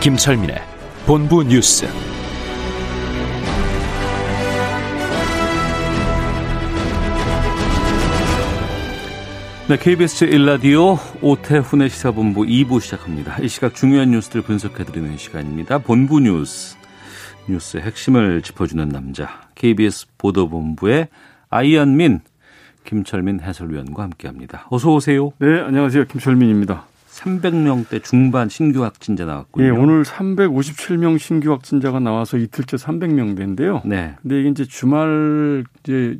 김철민의 본부 뉴스. 네, KBS 제1라디오 오태훈의 시사본부 2부 시작합니다. 이 시각 중요한 뉴스들 분석해드리는 시간입니다. 본부 뉴스. 뉴스의 핵심을 짚어주는 남자. KBS 보도본부의 아이언민, 김철민 해설위원과 함께합니다. 어서 오세요. 네, 안녕하세요. 김철민입니다. 300명대 중반 신규 확진자 나왔군요. 예, 오늘 357명 신규 확진자가 나와서 이틀째 300명대인데요. 네. 근데 이게 이제 주말 이제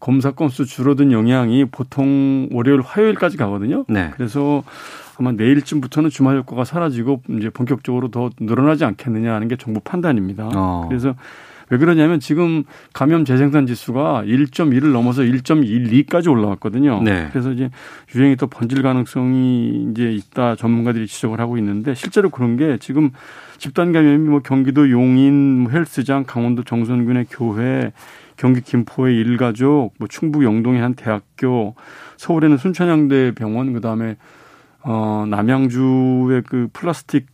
검사 건수 줄어든 영향이 보통 월요일, 화요일까지 가거든요. 네. 그래서 아마 내일쯤부터는 주말 효과가 사라지고 이제 본격적으로 더 늘어나지 않겠느냐 하는 게 정부 판단입니다. 어. 그래서 왜 그러냐면 지금 감염 재생산 지수가 1.1을 넘어서 1.12까지 올라왔거든요. 네. 그래서 이제 유행이 또 번질 가능성이 이제 있다 전문가들이 지적을 하고 있는데 실제로 그런 게 지금 집단 감염이 뭐 경기도 용인 뭐 헬스장, 강원도 정선군의 교회, 경기 김포의 일가족, 뭐 충북 영동의 한 대학교, 서울에는 순천향대 병원, 그 다음에 어 남양주의 그 플라스틱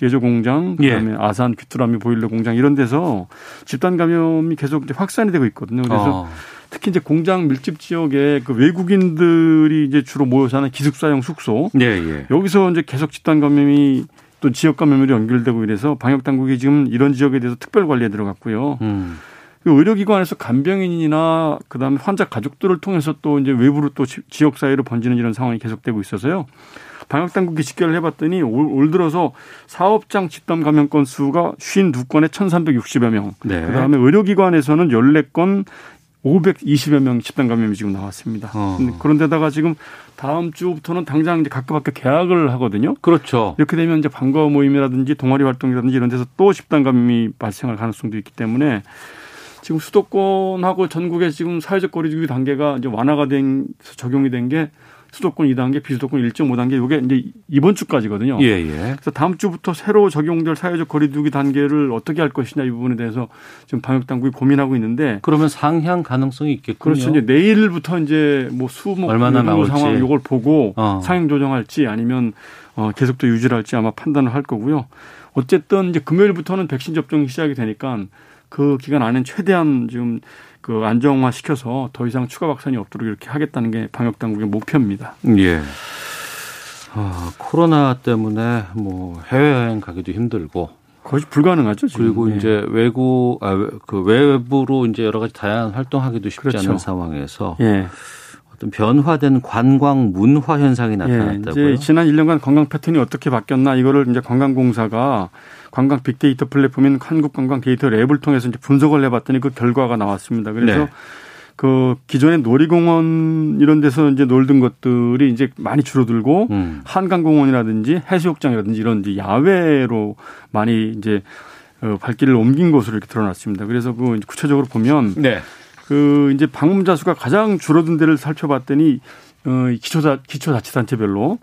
제조 공장, 그다음에 예. 아산 귀뚜라미 보일러 공장 이런 데서 집단 감염이 계속 이제 확산이 되고 있거든요. 그래서 어. 특히 이제 공장 밀집 지역에 그 외국인들이 이제 주로 모여 사는 기숙사형 숙소 예, 예. 여기서 이제 계속 집단 감염이 또 지역 감염으로 연결되고 이래서 방역 당국이 지금 이런 지역에 대해서 특별 관리에 들어갔고요. 음. 그 의료기관에서 간병인이나 그다음에 환자 가족들을 통해서 또 이제 외부로 또 지- 지역 사회로 번지는 이런 상황이 계속되고 있어서요. 방역 당국이 집계를 해봤더니 올, 올 들어서 사업장 집단 감염 건수가 52건에 1,360여 명. 네. 그다음에 의료기관에서는 14건 520여 명 집단 감염이 지금 나왔습니다. 어. 그런데다가 지금 다음 주부터는 당장 이제 각급 학교 개학을 하거든요. 그렇죠. 이렇게 되면 이제 방과 모임이라든지 동아리 활동이라든지 이런 데서 또 집단 감염이 발생할 가능성도 있기 때문에 지금 수도권하고 전국에 지금 사회적 거리두기 단계가 이제 완화가 된 적용이 된 게 수도권 2단계, 비수도권 1.5단계 이게 이제 이번 주까지거든요. 예, 예. 그래서 다음 주부터 새로 적용될 사회적 거리두기 단계를 어떻게 할 것이냐 이 부분에 대해서 지금 방역 당국이 고민하고 있는데 그러면 상향 가능성이 있겠군요. 그렇죠. 이제 내일부터 이제 뭐 수목 얼마나 나올지. 상황 이걸 보고 어. 상향 조정할지 아니면 어 계속 또 유지를 할지 아마 판단을 할 거고요. 어쨌든 이제 금요일부터는 백신 접종이 시작이 되니까 그 기간 안에 최대한 지금 그 안정화 시켜서 더 이상 추가 확산이 없도록 이렇게 하겠다는 게 방역 당국의 목표입니다. 예. 아, 코로나 때문에 뭐 해외여행 가기도 힘들고 거의 불가능하죠. 지금. 그리고 예. 이제 외국 아 그 외부로 이제 여러 가지 다양한 활동하기도 쉽지 그렇죠. 않은 상황에서 예. 어떤 변화된 관광 문화 현상이 예, 나타났다고요. 이제 지난 1년간 관광 패턴이 어떻게 바뀌었나 이거를 이제 관광공사가 관광 빅데이터 플랫폼인 한국관광 데이터 랩을 통해서 이제 분석을 해봤더니 그 결과가 나왔습니다. 그래서 네. 그 기존의 놀이공원 이런 데서 이제 놀던 것들이 이제 많이 줄어들고 음. 한강공원이라든지 해수욕장이라든지 이런 이제 야외로 많이 이제 어, 발길을 옮긴 것으로 이렇게 드러났습니다. 그래서 그 구체적으로 보면 네. 그 이제 방문자 수가 가장 줄어든 데를 살펴봤더니 어 기초자 기초자치단체별로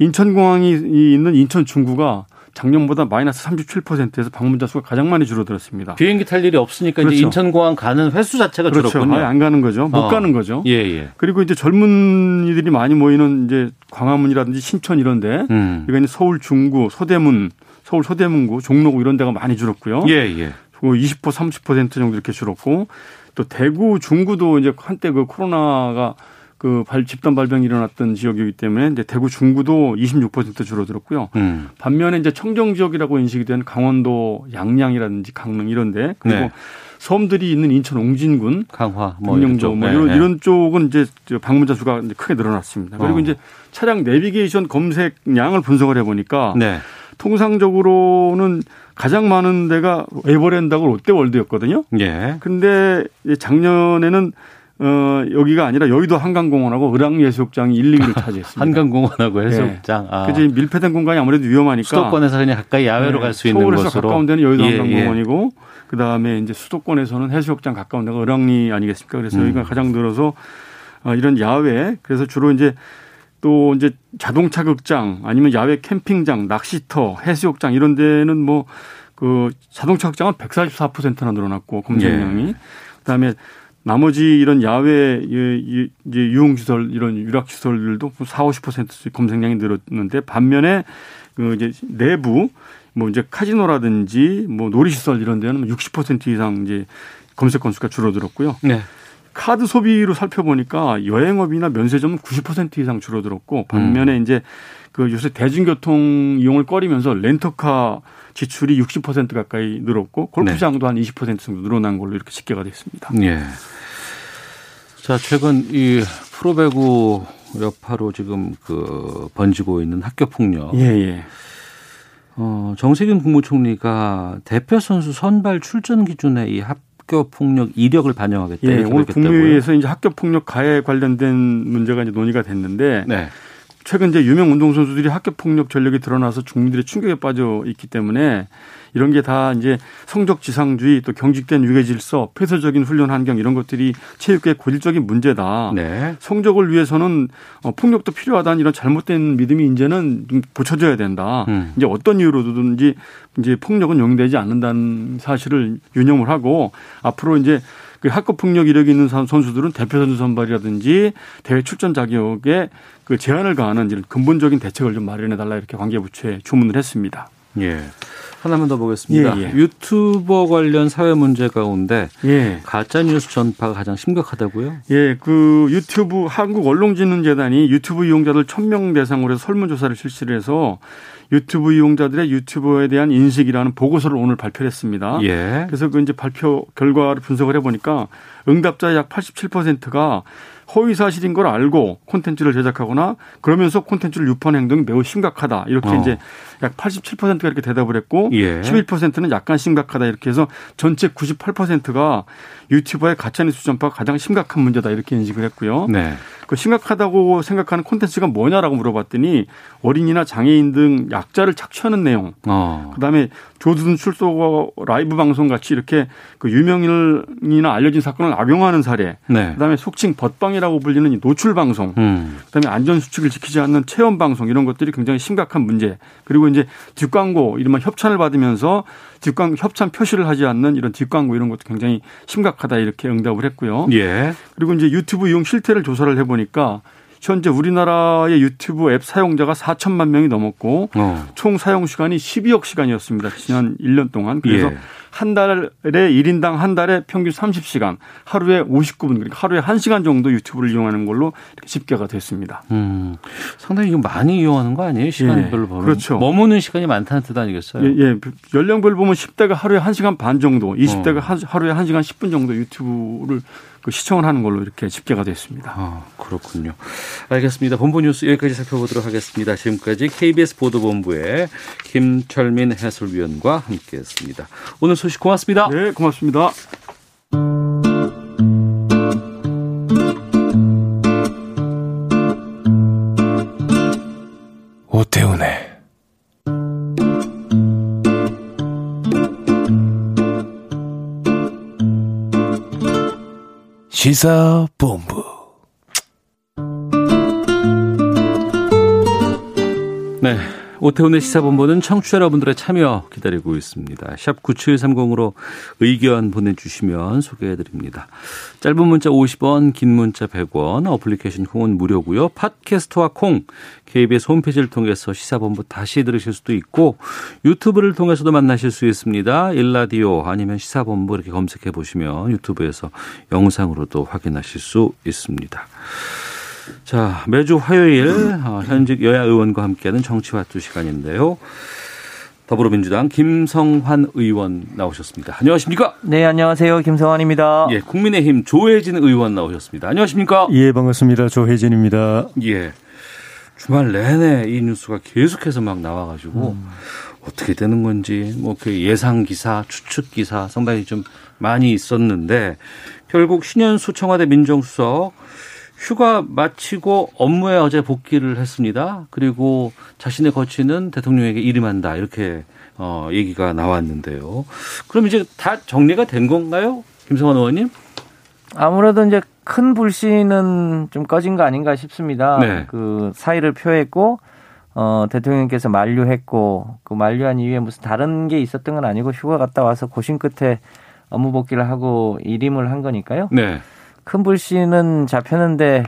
인천공항이 있는 인천 중구가 작년보다 마이너스 37%에서 방문자 수가 가장 많이 줄어들었습니다. 비행기 탈 일이 없으니까 이제 그렇죠. 인천공항 가는 횟수 자체가 그렇죠. 줄었군요. 아예 안 가는 거죠. 못 어. 가는 거죠. 예, 예. 그리고 이제 젊은이들이 많이 모이는 이제 광화문이라든지 신천 이런데 음. 이거 이제 서울 중구, 서대문, 서울 서대문구, 종로구 이런 데가 많이 줄었고요. 예, 예. 20% 30% 정도 이렇게 줄었고 또 대구 중구도 이제 한때 그 코로나가 그 발, 집단 발병이 일어났던 지역이기 때문에 이제 대구 중구도 26% 줄어들었고요. 음. 반면에 이제 청정 지역이라고 인식이 된 강원도 양양이라든지 강릉 이런데 그리고 네. 섬들이 있는 인천 옹진군 강화 뭐 금령도 이쪽. 뭐 예, 이런, 예. 이런 쪽은 이제 저 방문자 수가 이제 크게 늘어났습니다. 그리고 어. 이제 차량 내비게이션 검색량을 분석을 해보니까 네. 통상적으로는 가장 많은 데가 에버랜드하고 롯데월드였거든요. 예. 근데 작년에는 어 어, 여기가 아니라 여의도 한강공원하고 을왕예수욕장이 1, 2위를 차지했습니다. 한강공원하고 해수욕장. 네. 아. 그지 밀폐된 공간이 아무래도 위험하니까 수도권에서 그냥 가까이 야외로 네. 갈수 있는 서울에서 곳으로. 가까운 데는 여의도 예, 한강공원이고 예. 그다음에 이제 수도권에서는 해수욕장 가까운 데가 을왕리 아니겠습니까? 그래서 음. 여기가 가장 늘어서 어, 이런 야외 그래서 주로 이제 또 이제 자동차 극장 아니면 야외 캠핑장, 낚시터, 해수욕장 이런 데는 뭐 그 자동차 극장은 144%나 늘어났고 검색량이 예. 그다음에 나머지 이런 야외 이제 유흥시설 이런 유락시설들도 4, 50%씩 검색량이 늘었는데 반면에 그 이제 내부 뭐 이제 카지노라든지 뭐 놀이시설 이런 데는 60% 이상 이제 검색 건수가 줄어들었고요. 네. 카드 소비로 살펴보니까 여행업이나 면세점은 90% 이상 줄어들었고 반면에 음. 이제 그 요새 대중교통 이용을 꺼리면서 렌터카 지출이 60% 가까이 늘었고 골프장도 네. 한20% 정도 늘어난 걸로 이렇게 집계가 됐습니다. 예. 자, 최근 이 프로배구 여파로 지금 그 번지고 있는 학교 폭력. 예, 예. 어, 정세균 국무총리가 대표 선수 선발 출전 기준에 이 학교 폭력 이력을 반영하겠다. 예, 오늘 국무회의에서 이제 학교 폭력 가해 관련된 문제가 이제 논의가 됐는데 네. 최근 이제 유명 운동 선수들이 학교 폭력 전력이 드러나서 국민들의 충격에 빠져 있기 때문에 이런 게 다 이제 성적 지상주의 또 경직된 유해 질서, 폐쇄적인 훈련 환경 이런 것들이 체육계의 고질적인 문제다. 네. 성적을 위해서는 어, 폭력도 필요하다는 이런 잘못된 믿음이 이제는 고쳐져야 된다. 음. 이제 어떤 이유로든지 이제 폭력은 용인되지 않는다는 사실을 유념을 하고 앞으로 이제 그 학급 폭력 이력이 있는 선수들은 대표 선수 선발이라든지 대회 출전 자격에 그 제한을 가하는 이런 근본적인 대책을 좀 마련해 달라 이렇게 관계부처에 주문을 했습니다. 예. 하나만 더 보겠습니다. 예, 예. 유튜버 관련 사회 문제 가운데 예. 가짜 뉴스 전파가 가장 심각하다고요? 예, 그 유튜브 한국 언론진흥재단이 유튜브 이용자들 1000명 대상으로 해서 설문 조사를 실시를 해서 유튜브 이용자들의 유튜버에 대한 인식이라는 보고서를 오늘 발표했습니다. 예. 그래서 그 이제 발표 결과를 분석을 해 보니까 응답자의 약 87%가 허위 사실인 걸 알고 콘텐츠를 제작하거나 그러면서 콘텐츠를 유포하는 행동이 매우 심각하다. 이렇게 어. 이제 약 87%가 이렇게 대답을 했고 예. 11%는 약간 심각하다. 이렇게 해서 전체 98%가 유튜버의 가짜뉴스 전파가 가장 심각한 문제다. 이렇게 인식을 했고요. 네. 그 심각하다고 생각하는 콘텐츠가 뭐냐라고 물어봤더니 어린이나 장애인 등 약자를 착취하는 내용. 어. 그다음에 조두순 출소 라이브 방송 같이 이렇게 그 유명인이나 알려진 사건을 악용하는 사례. 네. 그다음에 속칭 벗방이라 고 불리는 노출 방송. 음. 그다음에 안전 수칙을 지키지 않는 체험 방송 이런 것들이 굉장히 심각한 문제. 그리고 이제 뒷광고 이른바 협찬을 받으면서 뒷광 협찬 표시를 하지 않는 이런 뒷광고 이런 것도 굉장히 심각하다 이렇게 응답을 했고요. 예. 그리고 이제 유튜브 이용 실태를 조사를 해보니까 현재 우리나라의 유튜브 앱 사용자가 4천만 명이 넘었고 어. 총 사용 시간이 12억 시간이었습니다. 지난 1년 동안. 그래서 예. 한 달에 1인당 한 달에 평균 30시간, 하루에 59분, 그러니까 하루에 1시간 정도 유튜브를 이용하는 걸로 집계가 됐습니다. 음, 상당히 좀 많이 이용하는 거 아니에요? 시간별로 예, 보면. 그렇죠. 머무는 시간이 많다는 뜻 아니겠어요? 예, 예. 연령별 보면 10대가 하루에 1시간 반 정도, 20대가 어. 하루에 1시간 10분 정도 유튜브를 그 시청을 하는 걸로 이렇게 집계가 됐습니다. 아, 그렇군요. 알겠습니다. 본부 뉴스 여기까지 살펴보도록 하겠습니다. 지금까지 KBS 보도본부의 김철민 해설위원과 함께했습니다. 오늘 소식 고맙습니다. 네, 고맙습니다. 시사본부 오태훈의 시사본부는 청취자 여러분들의 참여 기다리고 있습니다. 샵 9730으로 의견 보내주시면 소개해드립니다. 짧은 문자 50원, 긴 문자 100원, 어플리케이션 콩은 무료고요. 팟캐스트와 콩, KBS 홈페이지를 통해서 시사본부 다시 들으실 수도 있고 유튜브를 통해서도 만나실 수 있습니다. 일라디오 아니면 시사본부 이렇게 검색해 보시면 유튜브에서 영상으로도 확인하실 수 있습니다. 자, 매주 화요일 어, 현직 여야 의원과 함께하는 정치화투 시간인데요. 더불어민주당 김성환 의원 나오셨습니다. 안녕하십니까? 네, 안녕하세요. 김성환입니다. 예, 국민의힘 조혜진 의원 나오셨습니다. 안녕하십니까? 예, 반갑습니다. 조혜진입니다. 예. 주말 내내 이 뉴스가 계속해서 막 나와가지고 음. 어떻게 되는 건지 뭐 그 예상 기사, 추측 기사 상당히 좀 많이 있었는데 결국 신현수 청와대 민정수석 휴가 마치고 업무에 어제 복귀를 했습니다. 그리고 자신의 거취는 대통령에게 이임한다 이렇게 어, 얘기가 나왔는데요. 그럼 이제 다 정리가 된 건가요? 김성환 의원님? 아무래도 이제 큰 불씨는 좀 꺼진 거 아닌가 싶습니다. 네. 그 사의를 표했고 어 대통령께서 만류했고 그 만류한 이후에 무슨 다른 게 있었던 건 아니고 휴가 갔다 와서 고심 끝에 업무 복귀를 하고 일임을 한 거니까요. 네. 큰 불씨는 잡혔는데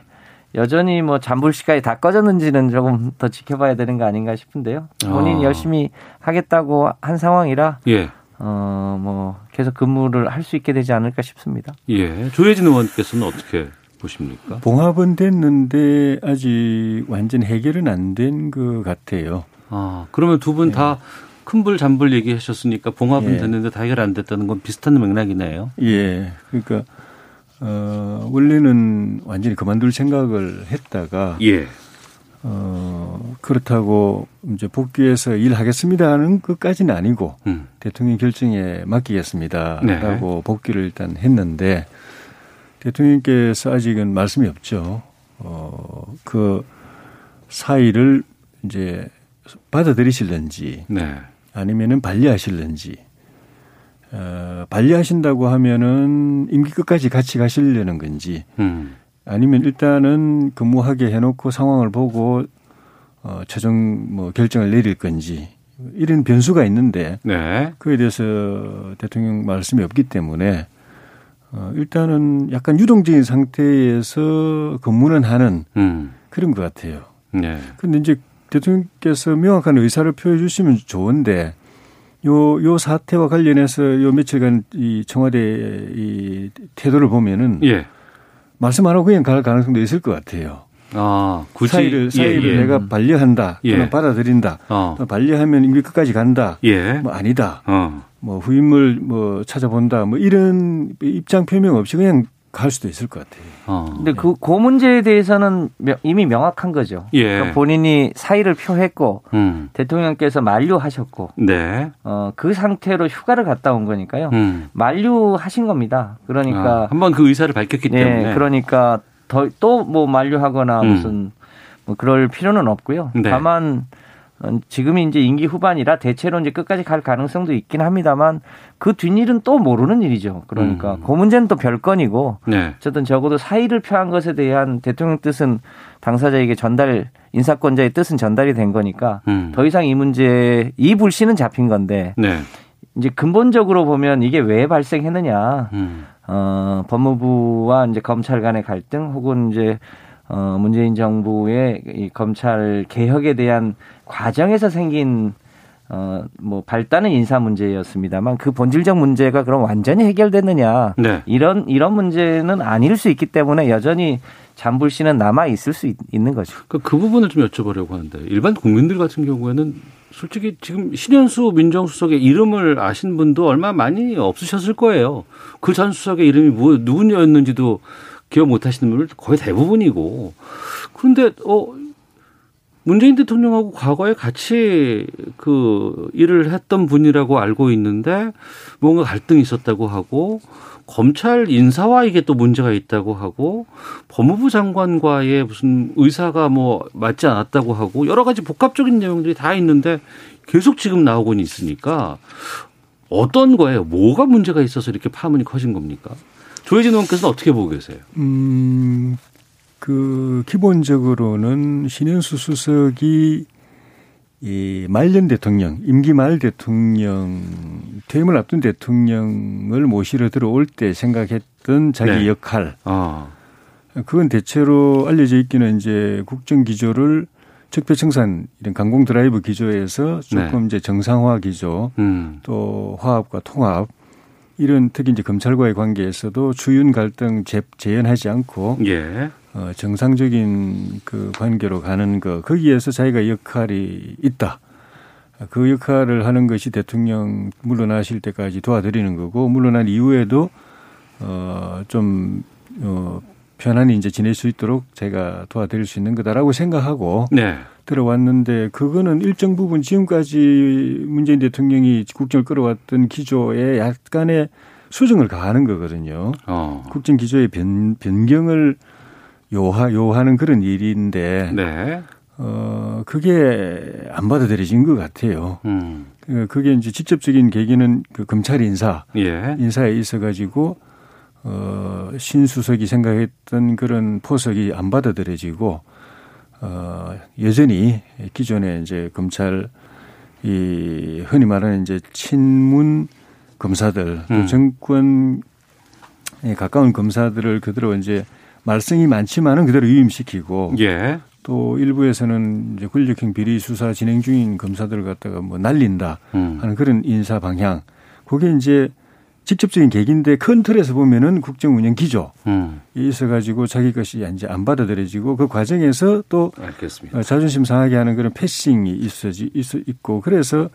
여전히 뭐 잔불씨까지 다 꺼졌는지는 조금 더 지켜봐야 되는 거 아닌가 싶은데요. 본인이 아. 열심히 하겠다고 한 상황이라 예. 어 뭐 계속 근무를 할 수 있게 되지 않을까 싶습니다. 예. 조혜진 의원께서는 어떻게 보십니까? 봉합은 됐는데 아직 완전 해결은 안 된 것 같아요. 아, 그러면 두 분 다 큰불 잔불 얘기하셨으니까 봉합은 예. 됐는데 다 해결 안 됐다는 건 비슷한 맥락이네요. 예. 그러니까 어 원래는 완전히 그만둘 생각을 했다가 예. 어 그렇다고 이제 복귀해서 일하겠습니다 하는 것까지는 아니고 음. 대통령 결정에 맡기겠습니다라고 네. 복귀를 일단 했는데 대통령께서 아직은 말씀이 없죠. 어 그 사의를 이제 받아들이실는지 네. 아니면은 반려하실는지 어, 반려하신다고 하면은 임기 끝까지 같이 가시려는 건지 음. 아니면 일단은 근무하게 해놓고 상황을 보고 어, 최종 뭐 결정을 내릴 건지 이런 변수가 있는데 네. 그에 대해서 대통령 말씀이 없기 때문에 어, 일단은 약간 유동적인 상태에서 근무는 하는 음. 그런 것 같아요. 네. 근데 이제 대통령께서 명확한 의사를 표해 주시면 좋은데 요, 요 사태와 관련해서 요 며칠간 이 청와대 이 태도를 보면은 예. 말씀 안 하고 그냥 갈 가능성도 있을 것 같아요. 아, 굳이 사의를, 사의를 예, 예. 내가 반려한다. 예. 또는 받아들인다. 어. 반려하면 임기 끝까지 간다. 예. 뭐 아니다. 어. 뭐 후임을 뭐 찾아본다. 뭐 이런 입장 표명 없이 그냥 갈 수도 있을 것 같아요. 어. 근데 그, 그 문제에 대해서는 명- 이미 명확한 거죠. 예. 그러니까 본인이 사의를 표했고 음. 대통령께서 만류하셨고 네. 어, 그 상태로 휴가를 갔다 온 거니까요. 음. 만류하신 겁니다. 그러니까 아, 한번 그 의사를 밝혔기 때문에 예, 그러니까 또 뭐 만류하거나 음. 무슨 뭐 그럴 필요는 없고요. 네. 다만 어, 지금이 이제 임기 후반이라 대체로 이제 끝까지 갈 가능성도 있긴 합니다만 그 뒷일은 또 모르는 일이죠. 그러니까 음. 그 문제는 또 별건이고 네. 어쨌든 적어도 사의를 표한 것에 대한 대통령 뜻은 당사자에게 전달 인사권자의 뜻은 전달이 된 거니까 음. 더 이상 이 문제 이 불씨는 잡힌 건데 네. 이제 근본적으로 보면 이게 왜 발생했느냐 음. 어, 법무부와 이제 검찰 간의 갈등 혹은 이제 어, 문재인 정부의 이 검찰 개혁에 대한 과정에서 생긴 어, 뭐 발단은 인사 문제였습니다만 그 본질적 문제가 그럼 완전히 해결됐느냐 네. 이런 이런 문제는 아닐 수 있기 때문에 여전히 잔불씨는 남아 있을 수 있, 는 거죠. 그, 그 부분을 좀 여쭤보려고 하는데 일반 국민들 같은 경우에는 솔직히 지금 신현수 민정수석의 이름을 아신 분도 얼마 많이 없으셨을 거예요. 그 전 수석의 이름이 뭐 누구였는지도 기억 못 하시는 분들 거의 대부분이고. 그런데 어 문재인 대통령하고 과거에 같이 그 일을 했던 분이라고 알고 있는데 뭔가 갈등이 있었다고 하고 검찰 인사와 이게 또 문제가 있다고 하고 법무부 장관과의 무슨 의사가 뭐 맞지 않았다고 하고 여러 가지 복합적인 내용들이 다 있는데 계속 지금 나오고는 있으니까 어떤 거예요? 뭐가 문제가 있어서 이렇게 파문이 커진 겁니까? 조혜진 의원께서는 어떻게 보고 계세요? 음, 그 기본적으로는 신현수 수석이 이 말년 대통령, 임기 말 대통령, 퇴임을 앞둔 대통령을 모시러 들어올 때 생각했던 자기 네. 역할, 아, 그건 대체로 알려져 있기는 이제 국정 기조를 적폐청산 이런 강공 드라이브 기조에서 조금 이제 정상화 기조, 음, 또 화합과 통합 이런 특히 이제 검찰과의 관계에서도 주윤 갈등 재, 재현하지 않고 예, 어, 정상적인 그 관계로 가는 거 거기에서 자기가 역할이 있다. 그 역할을 하는 것이 대통령 물러나실 때까지 도와드리는 거고 물러난 이후에도 어좀 어, 편안히 이제 지낼 수 있도록 제가 도와드릴 수 있는 거다라고 생각하고 네, 들어왔는데 그거는 일정 부분 지금까지 문재인 대통령이 국정을 끌어왔던 기조에 약간의 수정을 가하는 거거든요. 어. 국정 기조의 변, 변경을 요하, 요하는 그런 일인데, 네. 어, 그게 안 받아들여진 것 같아요. 음. 그- 그게 이제 직접적인 계기는 그 검찰 인사, 예. 인사에 있어 가지고, 어, 신수석이 생각했던 그런 포석이 안 받아들여지고, 어, 여전히 기존에 이제 검찰, 이, 흔히 말하는 이제 친문 검사들, 또 음. 정권에 가까운 검사들을 그대로 이제 말썽이 많지만은 그대로 유임시키고, 예. 또 일부에서는 이제 권력형 비리 수사 진행 중인 검사들을 갖다가 뭐 날린다 음. 하는 그런 인사 방향. 그게 이제 직접적인 계기인데 큰 틀에서 보면은 국정 운영 기조에 음. 있어 가지고 자기 것이 이제 안 받아들여지고 그 과정에서 또 알겠습니다. 어, 자존심 상하게 하는 그런 패싱이 있어지 있어 있고 그래서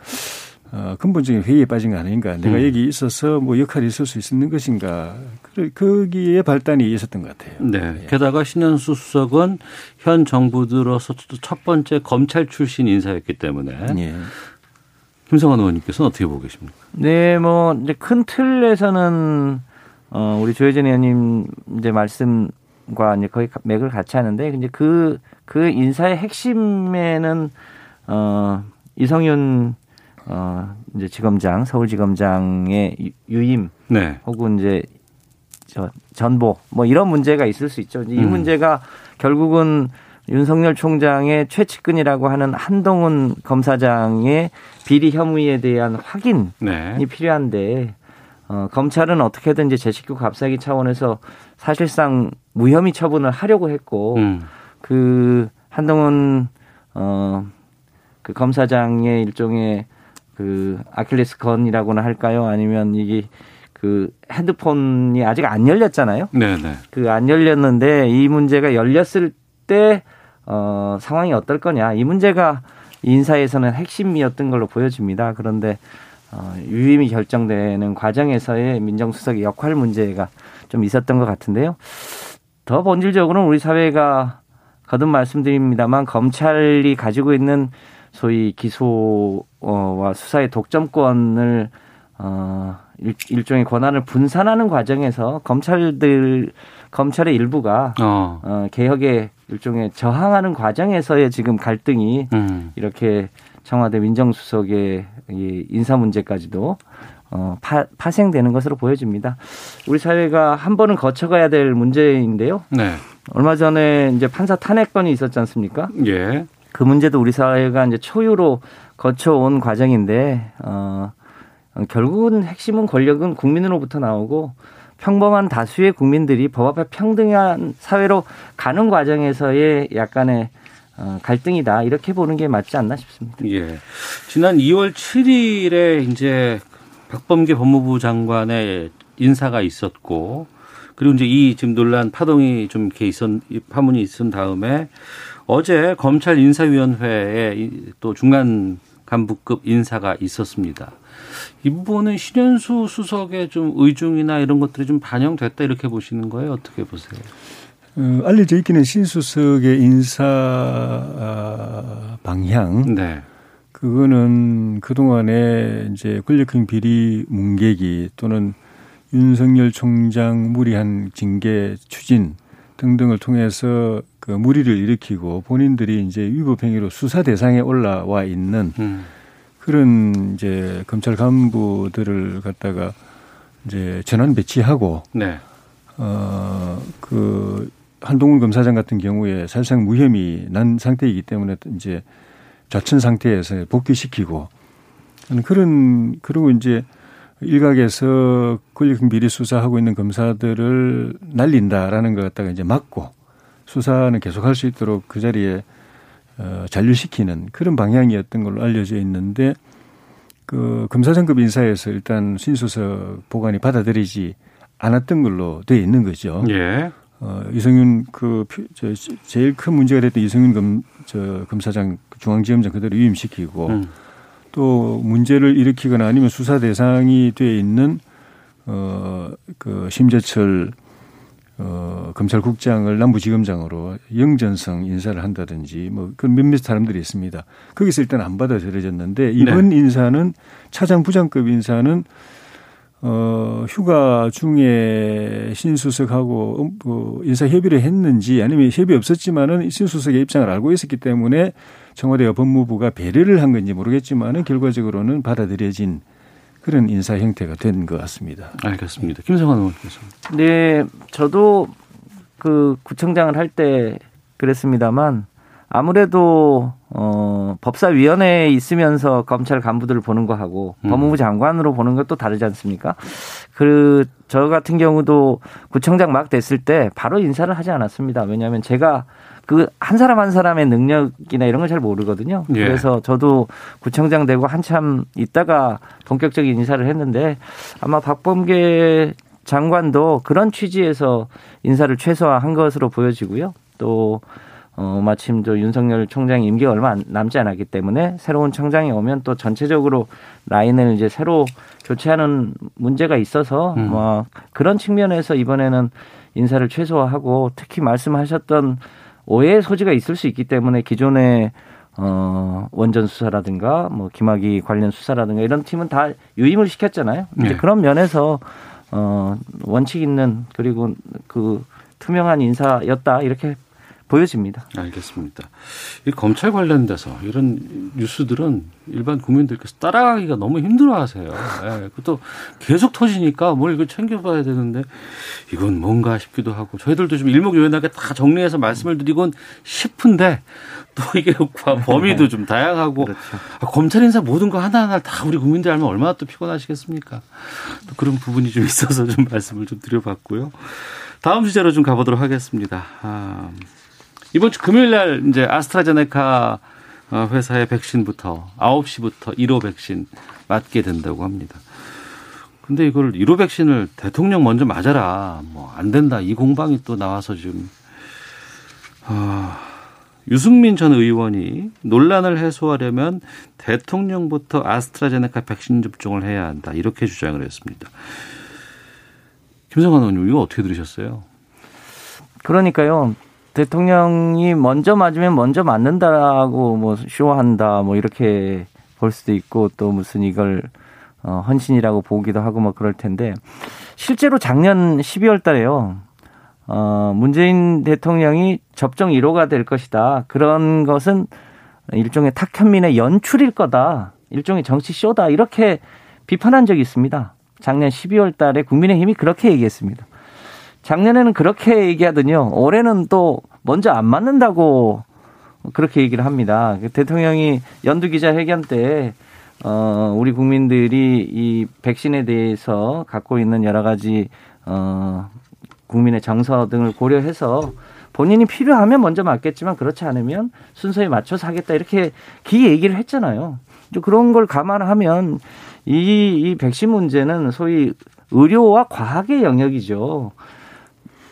어, 근본적인 회의에 빠진 거 아닌가. 내가 음. 여기 있어서 뭐 역할이 있을 수 있는 것인가. 그 거기에 발단이 있었던 것 같아요. 네. 게다가 신현수 수석은 현 정부 들어서 첫 번째 검찰 출신 인사였기 때문에 예. 김성환 의원님께서는 어떻게 보고 계십니까? 네, 뭐 이제 큰 틀에서는 어 우리 조혜진 의원님 이제 말씀과 이제 거의 맥을 같이 하는데 이제 그 그 인사의 핵심에는 어 이성윤 어 이제 지검장 서울지검장의 유- 유임 네. 혹은 이제 저 전보 뭐 이런 문제가 있을 수 있죠. 이 음. 문제가 결국은 윤석열 총장의 최측근이라고 하는 한동훈 검사장의 비리 혐의에 대한 확인이 네. 필요한데 어, 검찰은 어떻게든 이제 제 식구 값사기 차원에서 사실상 무혐의 처분을 하려고 했고 음. 그 한동훈 어그 검사장의 일종의 그 아킬레스건이라고나 할까요? 아니면 이게 그 핸드폰이 아직 안 열렸잖아요. 네, 네. 그 안 열렸는데 이 문제가 열렸을 때 어, 상황이 어떨 거냐 이 문제가 인사에서는 핵심이었던 걸로 보여집니다. 그런데 어, 유임이 결정되는 과정에서의 민정수석의 역할 문제가 좀 있었던 것 같은데요. 더 본질적으로는 우리 사회가 거듭 말씀드립니다만 검찰이 가지고 있는 소위 기소와 수사의 독점권을 어, 일, 일종의 권한을 분산하는 과정에서 검찰들 검찰의 일부가 어. 어, 개혁에 일종의 저항하는 과정에서의 지금 갈등이 음. 이렇게 청와대 민정수석의 이 인사 문제까지도 어, 파, 파생되는 것으로 보여집니다. 우리 사회가 한 번은 거쳐가야 될 문제인데요. 네. 얼마 전에 이제 판사 탄핵건이 있었지 않습니까? 예. 그 문제도 우리 사회가 이제 초유로 거쳐온 과정인데 어, 어, 결국은 핵심은 권력은 국민으로부터 나오고 평범한 다수의 국민들이 법 앞에 평등한 사회로 가는 과정에서의 약간의 어, 갈등이다 이렇게 보는 게 맞지 않나 싶습니다. 예. 지난 2월 7일에 이제 박범계 법무부 장관의 인사가 있었고 그리고 이제 이 지금 논란 파동이 좀 이렇게 있었 이 파문이 있은 다음에 어제 검찰 인사위원회에 이- 또 중간 간부급 인사가 있었습니다. 이 부분은 신현수 수석의 좀 의중이나 이런 것들이 좀 반영됐다 이렇게 보시는 거예요? 어떻게 보세요? 어, 알려져 있기는 신수석의 인사 아, 방향 네. 그거는 그동안에 이제 권력형 비리 문개기 또는 윤석열 총장 무리한 징계 추진 등등을 통해서 그 무리를 일으키고 본인들이 이제 위법 행위로 수사 대상에 올라와 있는 음. 그런 이제 검찰 간부들을 갖다가 이제 전환 배치하고 네. 어그 한동훈 검사장 같은 경우에 사실상 무혐의 난 상태이기 때문에 이제 좌천 상태에서 복귀시키고 그런 그리고 이제 일각에서 권력형 비리 수사하고 있는 검사들을 날린다라는 것 갖다가 이제 막고 수사는 계속할 수 있도록 그 자리에 어, 잔류시키는 그런 방향이었던 걸로 알려져 있는데 그 검사장급 인사에서 일단 신수석 보관이 받아들이지 않았던 걸로 돼 있는 거죠. 예. 어, 이성윤 그, 표- 저, 제일 큰 문제가 됐던 이성윤 검, 저, 검사장 중앙지검장 그대로 유임시키고 음. 또 문제를 일으키거나 아니면 수사 대상이 돼 있는 어, 그 심재철 어, 검찰국장을 남부지검장으로 영전성 인사를 한다든지 뭐 그런 몇몇 사람들이 있습니다. 거기서 일단 안 받아들여졌는데 이번 인사는 차장 부장급 인사는 어, 휴가 중에 신수석하고 음, 그 인사 협의를 했는지 아니면 협의 없었지만은 신수석의 입장을 알고 있었기 때문에 청와대와 법무부가 배려를 한 건지 모르겠지만은 결과적으로는 받아들여진 그런 인사 형태가 된 것 같습니다. 알겠습니다. 김성환 의원께서. 네, 저도 그 구청장을 할 때 그랬습니다만 아무래도 어 법사위원회에 있으면서 검찰 간부들을 보는 거하고 음. 법무부 장관으로 보는 것도 다르지 않습니까? 그 저 같은 경우도 구청장 막 됐을 때 바로 인사를 하지 않았습니다. 왜냐하면 제가 그 한 사람 한 사람의 능력이나 이런 걸 잘 모르거든요. 예. 그래서 저도 구청장 되고 한참 있다가 본격적인 인사를 했는데 아마 박범계 장관도 그런 취지에서 인사를 최소화한 것으로 보여지고요. 또 어, 마침 또 윤석열 총장 임기가 얼마 안- 남지 않았기 때문에 새로운 총장이 오면 또 전체적으로 라인을 이제 새로 교체하는 문제가 있어서 음. 뭐 그런 측면에서 이번에는 인사를 최소화하고 특히 말씀하셨던 오해의 소지가 있을 수 있기 때문에 기존에 어, 원전 수사라든가 뭐 김학의 관련 수사라든가 이런 팀은 다 유임을 시켰잖아요. 이제 네. 그런 면에서 어, 원칙 있는 그리고 그 투명한 인사였다 이렇게 보여집니다. 알겠습니다. 이 검찰 관련돼서 이런 뉴스들은 일반 국민들께서 따라가기가 너무 힘들어하세요. 예, 그것도 계속 터지니까 뭘 이걸 챙겨봐야 되는데 이건 뭔가 싶기도 하고 저희들도 좀 일목요연하게 다 정리해서 말씀을 드리곤 싶은데 또 이게 과- 범위도 좀 다양하고 아, 검찰 인사 모든 거 하나하나 다 우리 국민들 알면 얼마나 또 피곤하시겠습니까? 또 그런 부분이 좀 있어서 좀 말씀을 좀 드려봤고요. 다음 주제로 좀 가보도록 하겠습니다. 아, 이번 주 금요일 날 이제 아스트라제네카 어, 회사의 백신부터 9시부터 1호 백신 맞게 된다고 합니다. 근데 이걸 1호 백신을 대통령 먼저 맞아라. 뭐 안 된다. 이 공방이 또 나와서 지금 아, 유승민 전 의원이 논란을 해소하려면 대통령부터 아스트라제네카 백신 접종을 해야 한다. 이렇게 주장을 했습니다. 김성환 의원님 이거 어떻게 들으셨어요? 그러니까요. 대통령이 먼저 맞으면 먼저 맞는다고 뭐 쇼한다 뭐 이렇게 볼 수도 있고 또 무슨 이걸 어, 헌신이라고 보기도 하고 뭐 그럴 텐데 실제로 작년 12월 달에요. 어, 문재인 대통령이 접종 1호가 될 것이다. 그런 것은 일종의 탁현민의 연출일 거다. 일종의 정치 쇼다. 이렇게 비판한 적이 있습니다. 작년 12월 달에 국민의힘이 그렇게 얘기했습니다. 작년에는 그렇게 얘기하더니요. 올해는 또 먼저 안 맞는다고 그렇게 얘기를 합니다. 그 대통령이 연두 기자회견 때 어, 우리 국민들이 이 백신에 대해서 갖고 있는 여러 가지 어, 국민의 정서 등을 고려해서 본인이 필요하면 먼저 맞겠지만 그렇지 않으면 순서에 맞춰서 하겠다 이렇게 기 얘기를 했잖아요. 그런 걸 감안하면 이, 이 백신 문제는 소위 의료와 과학의 영역이죠.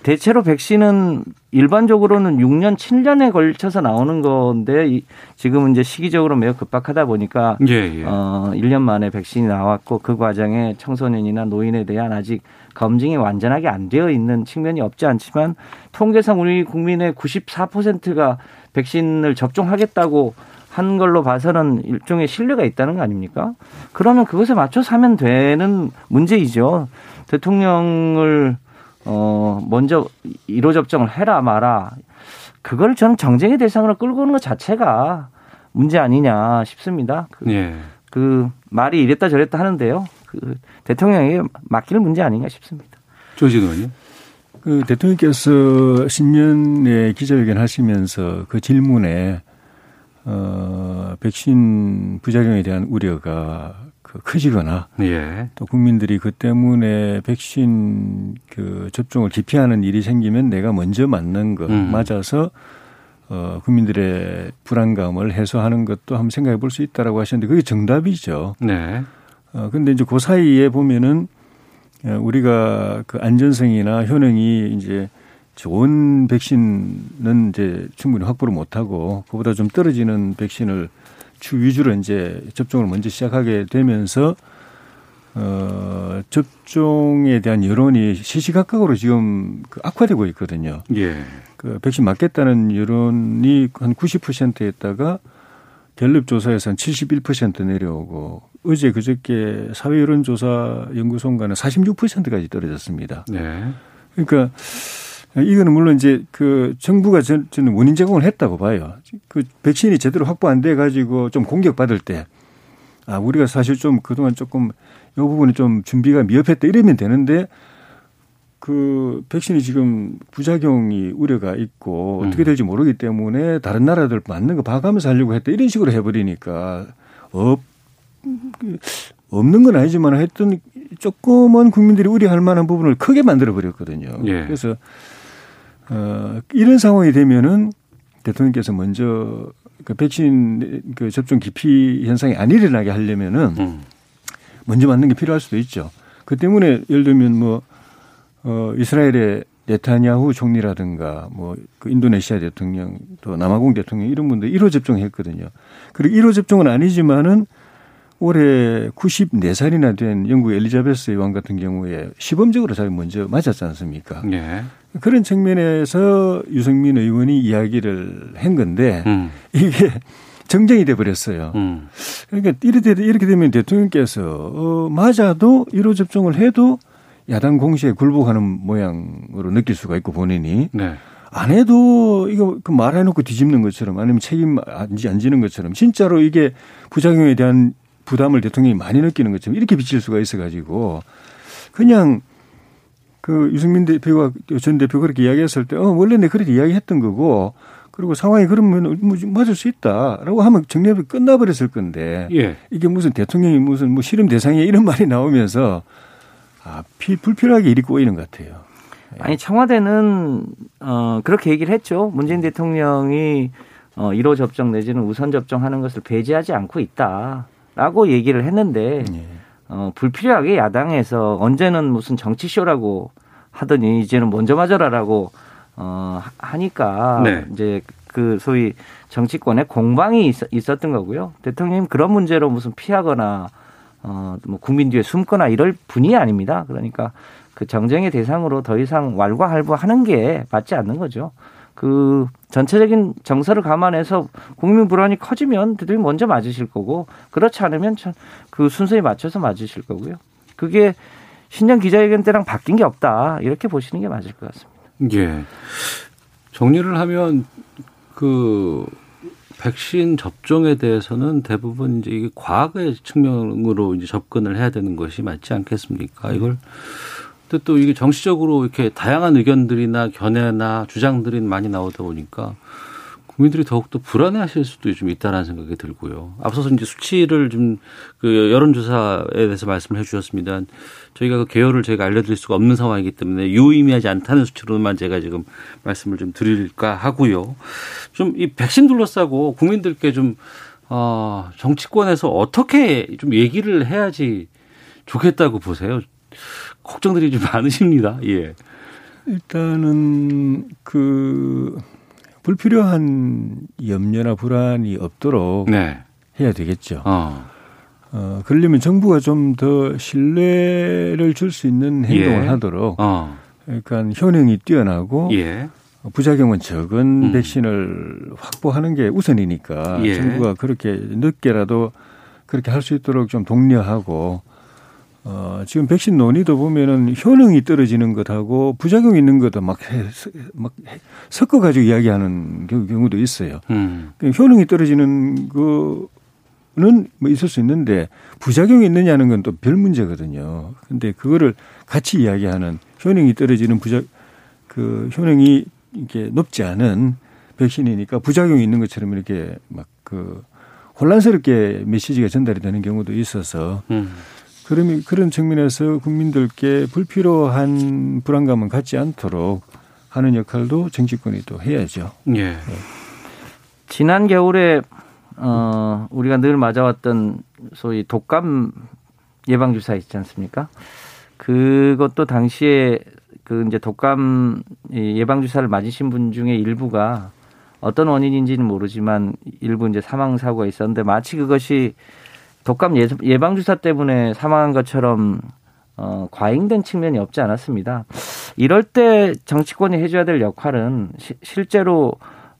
대체로 백신은 일반적으로는 6년, 7년에 걸쳐서 나오는 건데 이- 지금은 이제 시기적으로 매우 급박하다 보니까 예, 예. 어, 1년 만에 백신이 나왔고 그 과정에 청소년이나 노인에 대한 아직 검증이 완전하게 안 되어 있는 측면이 없지 않지만 통계상 우리 국민의 94%가 백신을 접종하겠다고 한 걸로 봐서는 일종의 신뢰가 있다는 거 아닙니까? 그러면 그것에 맞춰서 하면 되는 문제이죠. 대통령을 어 먼저 1호 접종을 해라 마라. 그걸 저는 정쟁의 대상으로 끌고 오는 것 자체가 문제 아니냐 싶습니다. 그, 예. 그 말이 이랬다 저랬다 하는데요. 그 대통령에게 맡길 문제 아닌가 싶습니다. 조진 의원님. 그 대통령께서 신년에 기자회견 하시면서 그 질문에 어 백신 부작용에 대한 우려가 그 커지거나 예. 또 국민들이 그 때문에 백신 그 접종을 기피하는 일이 생기면 내가 먼저 맞는 것 음. 맞아서 어 국민들의 불안감을 해소하는 것도 한번 생각해 볼 수 있다라고 하셨는데 그게 정답이죠. 네. 어 근데 이제 그 사이에 보면은 어, 우리가 그 안전성이나 효능이 이제 좋은 백신은 이제 충분히 확보를 못하고 그보다 좀 떨어지는 백신을 주 위주로 이제 접종을 먼저 시작하게 되면서 어 접종에 대한 여론이 시시각각으로 지금 그 악화되고 있거든요. 예. 그 백신 맞겠다는 여론이 한 90%였다가 갤럽 조사에서는 71% 내려오고 어제 그저께 사회 여론 조사 연구소가는 46%까지 떨어졌습니다. 네. 그러니까 이거는 물론 이제 그 정부가 저는 원인 제공을 했다고 봐요. 그 백신이 제대로 확보 안 돼 가지고 좀 공격받을 때 아, 우리가 사실 좀 그동안 조금 이 부분이 좀 준비가 미흡했다 이러면 되는데 그 백신이 지금 부작용이 우려가 있고 어떻게 될지 모르기 때문에 다른 나라들 맞는 거 봐가면서 하려고 했다 이런 식으로 해버리니까 없 없는 건 아니지만 하여튼 조금은 국민들이 우려할 만한 부분을 크게 만들어 버렸거든요. 예. 그래서 어 이런 상황이 되면은 대통령께서 먼저 그 백신 그 접종 기피 현상이 안 일어나게 하려면은 음. 먼저 맞는 게 필요할 수도 있죠. 그 때문에 예를 들면 뭐, 어, 이스라엘의 네타냐후 총리라든가 뭐, 그 인도네시아 대통령 또 남아공 대통령 이런 분들 1호 접종했거든요. 그리고 1호 접종은 아니지만은 올해 94살이나 된 영국 엘리자베스 왕 같은 경우에 시범적으로 자기 먼저 맞았지 않습니까? 예. 그런 측면에서 유승민 의원이 이야기를 한 건데 음. 이게 정정이 돼 버렸어요. 음. 그러니까 이렇게, 이렇게 되면 대통령께서 어, 맞아도 1호 접종을 해도 야당 공시에 굴복하는 모양으로 느낄 수가 있고 본인이 네. 안 해도 이거 그 말해놓고 뒤집는 것처럼 아니면 책임 안 지- 안 지는 것처럼 진짜로 이게 부작용에 대한 부담을 대통령이 많이 느끼는 것처럼 이렇게 비칠 수가 있어가지고 그냥 그 유승민 대표가 전 대표 그렇게 이야기했을 때 어, 원래 내 그렇게 이야기했던 거고 그리고 상황이 그러면 뭐 맞을 수 있다라고 하면 정리가 끝나버렸을 건데 예. 이게 무슨 대통령이 무슨 뭐 실험 대상이야 이런 말이 나오면서 아, 피, 불필요하게 일이 꼬이는 것 같아요. 아니 청와대는 어 그렇게 얘기를 했죠. 문재인 대통령이 어 1호 접종 내지는 우선 접종하는 것을 배제하지 않고 있다라고 얘기를 했는데 예. 어 불필요하게 야당에서 언제는 무슨 정치 쇼라고 하더니 이제는 먼저 맞아라라고 어 하- 하니까 네. 이제 그 소위 정치권에 공방이 있, 있었던 거고요. 대통령님 그런 문제로 무슨 피하거나 어 뭐 국민 뒤에 숨거나 이럴 분이 아닙니다. 그러니까 그 정쟁의 대상으로 더 이상 왈가할부하는 게 맞지 않는 거죠. 그 전체적인 정서를 감안해서 국민 불안이 커지면 대통령 먼저 맞으실 거고 그렇지 않으면 참그 순서에 맞춰서 맞으실 거고요. 그게 신년 기자회견 때랑 바뀐 게 없다 이렇게 보시는 게 맞을 것 같습니다. 예. 정리를 하면 그 백신 접종에 대해서는 대부분 이제 이게 과학의 측면으로 이제 접근을 해야 되는 것이 맞지 않겠습니까? 이걸 근데 또 이게 정치적으로 이렇게 다양한 의견들이나 견해나 주장들이 많이 나오다 보니까 국민들이 더욱더 불안해하실 수도 좀 있다라는 생각이 들고요. 앞서서 이제 수치를 좀 그 여론조사에 대해서 말씀을 해주셨습니다. 저희가 그 개요를 저희가 알려드릴 수가 없는 상황이기 때문에 유의미하지 않다는 수치로만 제가 지금 말씀을 좀 드릴까 하고요. 좀 이 백신 둘러싸고 국민들께 좀 어, 정치권에서 어떻게 좀 얘기를 해야지 좋겠다고 보세요. 걱정들이 좀 많으십니다. 예. 일단은 그 불필요한 염려나 불안이 없도록 네. 해야 되겠죠. 어. 어, 그러려면 정부가 좀 더 신뢰를 줄 수 있는 행동을 예. 하도록 어. 그러니까 효능이 뛰어나고 예. 부작용은 적은 음. 백신을 확보하는 게 우선이니까 예. 정부가 그렇게 늦게라도 그렇게 할 수 있도록 좀 독려하고 어, 지금 백신 논의도 보면은 효능이 떨어지는 것하고 부작용 있는 것도 막, 해, 막 해- 섞어가지고 이야기하는 경우- 경우도 있어요. 음. 그 효능이 떨어지는 거는 뭐 있을 수 있는데 부작용이 있느냐는 건 또 별 문제거든요. 근데 그거를 같이 이야기하는 효능이 떨어지는 부작 그 효능이 이렇게 높지 않은 백신이니까 부작용이 있는 것처럼 이렇게 막 그 혼란스럽게 메시지가 전달이 되는 경우도 있어서 음. 그러면 그런 측면에서 국민들께 불필요한 불안감은 갖지 않도록 하는 역할도 정치권이 또 해야죠. 예. 지난 겨울에 어 우리가 늘 맞아왔던 소위 독감 예방 주사 있지 않습니까? 그것도 당시에 그 이제 독감 이 예방 주사를 맞으신 분 중에 일부가 어떤 원인인지는 모르지만 일부 이제 사망 사고가 있었는데 마치 그것이 독감 예- 예방 주사 때문에 사망한 것처럼 어 과잉된 측면이 없지 않았습니다. 이럴 때 정치권이 해줘야 될 역할은 시- 실제로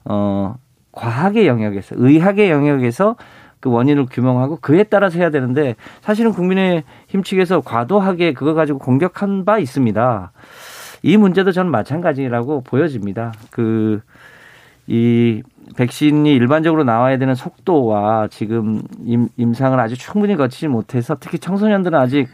어 과학의 영역에서 의학의 영역에서 그 원인을 규명하고 그에 따라서 해야 되는데 사실은 국민의힘 측에서 과도하게 그거 가지고 공격한 바 있습니다. 이 문제도 저는 마찬가지라고 보여집니다. 그, 이 백신이 일반적으로 나와야 되는 속도와 지금 임, 임상을 아주 충분히 거치지 못해서 특히 청소년들은 아직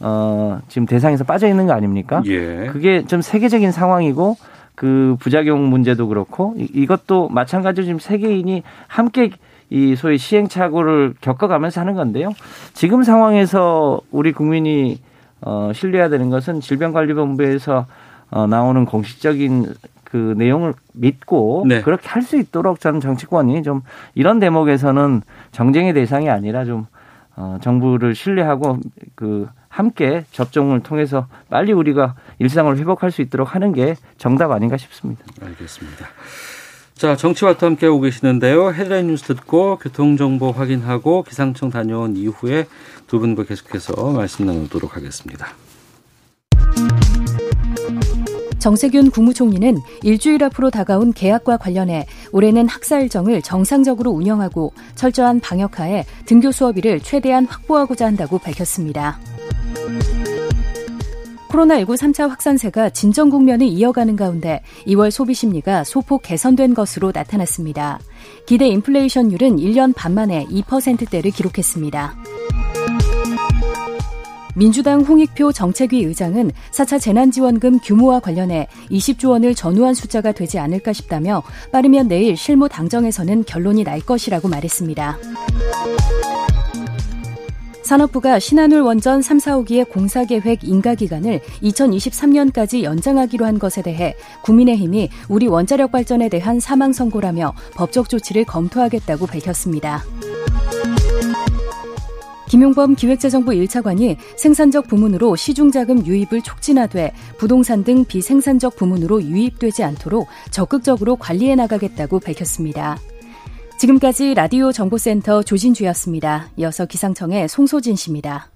어, 지금 대상에서 빠져 있는 거 아닙니까? 예. 그게 좀 세계적인 상황이고 그 부작용 문제도 그렇고 이, 이것도 마찬가지로 지금 세계인이 함께 이 소위 시행착오를 겪어가면서 하는 건데요. 지금 상황에서 우리 국민이 어, 신뢰해야 되는 것은 질병관리본부에서 어, 나오는 공식적인 그 내용을 믿고 네. 그렇게 할 수 있도록 저는 정치권이 좀 이런 대목에서는 정쟁의 대상이 아니라 좀 어, 정부를 신뢰하고 그 함께 접종을 통해서 빨리 우리가 일상을 회복할 수 있도록 하는 게 정답 아닌가 싶습니다. 알겠습니다. 자, 정치와도 함께 오고 계시는데요. 헤드라인 뉴스 듣고 교통정보 확인하고 기상청 다녀온 이후에 두 분과 계속해서 말씀 나누도록 하겠습니다. 정세균 국무총리는 일주일 앞으로 다가온 개학과 관련해 올해는 학사 일정을 정상적으로 운영하고 철저한 방역하에 등교 수업일을 최대한 확보하고자 한다고 밝혔습니다. 코로나19 3차 확산세가 진정 국면을 이어가는 가운데 2월 소비 심리가 소폭 개선된 것으로 나타났습니다. 기대 인플레이션율은 1년 반 만에 2%대를 기록했습니다. 민주당 홍익표 정책위 의장은 4차 재난지원금 규모와 관련해 20조 원을 전후한 숫자가 되지 않을까 싶다며 빠르면 내일 실무 당정에서는 결론이 날 것이라고 말했습니다. 산업부가 신한울 원전 3, 4호기의 공사 계획 인가 기간을 2023년까지 연장하기로 한 것에 대해 국민의힘이 우리 원자력 발전에 대한 사망 선고라며 법적 조치를 검토하겠다고 밝혔습니다. 김용범 기획재정부 1차관이 생산적 부문으로 시중자금 유입을 촉진하되 부동산 등 비생산적 부문으로 유입되지 않도록 적극적으로 관리해 나가겠다고 밝혔습니다. 지금까지 라디오 정보센터 조진주였습니다. 이어서 기상청의 송소진 씨입니다.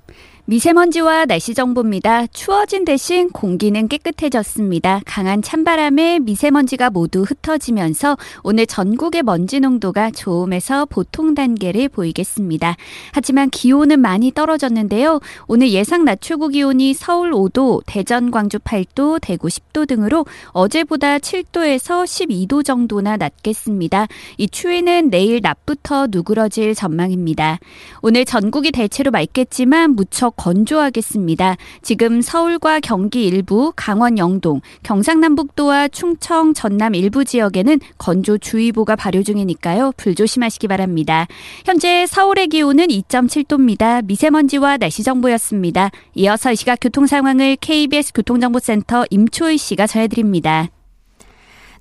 미세먼지와 날씨 정보입니다. 추워진 대신 공기는 깨끗해졌습니다. 강한 찬바람에 미세먼지가 모두 흩어지면서 오늘 전국의 먼지 농도가 좋음에서 보통 단계를 보이겠습니다. 하지만 기온은 많이 떨어졌는데요. 오늘 예상 낮 최고 기온이 서울 5도, 대전, 광주 8도, 대구 10도 등으로 어제보다 7도에서 12도 정도나 낮겠습니다. 이 추위는 내일 낮부터 누그러질 전망입니다. 오늘 전국이 대체로 맑겠지만 무척 건조하겠습니다. 지금 서울과 경기 일부, 강원 영동, 경상남북도와 충청, 전남 일부 지역에는 건조주의보가 발효 중이니까요. 불조심하시기 바랍니다. 현재 서울의 기온은 2.7도입니다. 미세먼지와 날씨 정보였습니다. 이어서 이 시각 교통 상황을 KBS 교통정보센터 임초희 씨가 전해드립니다.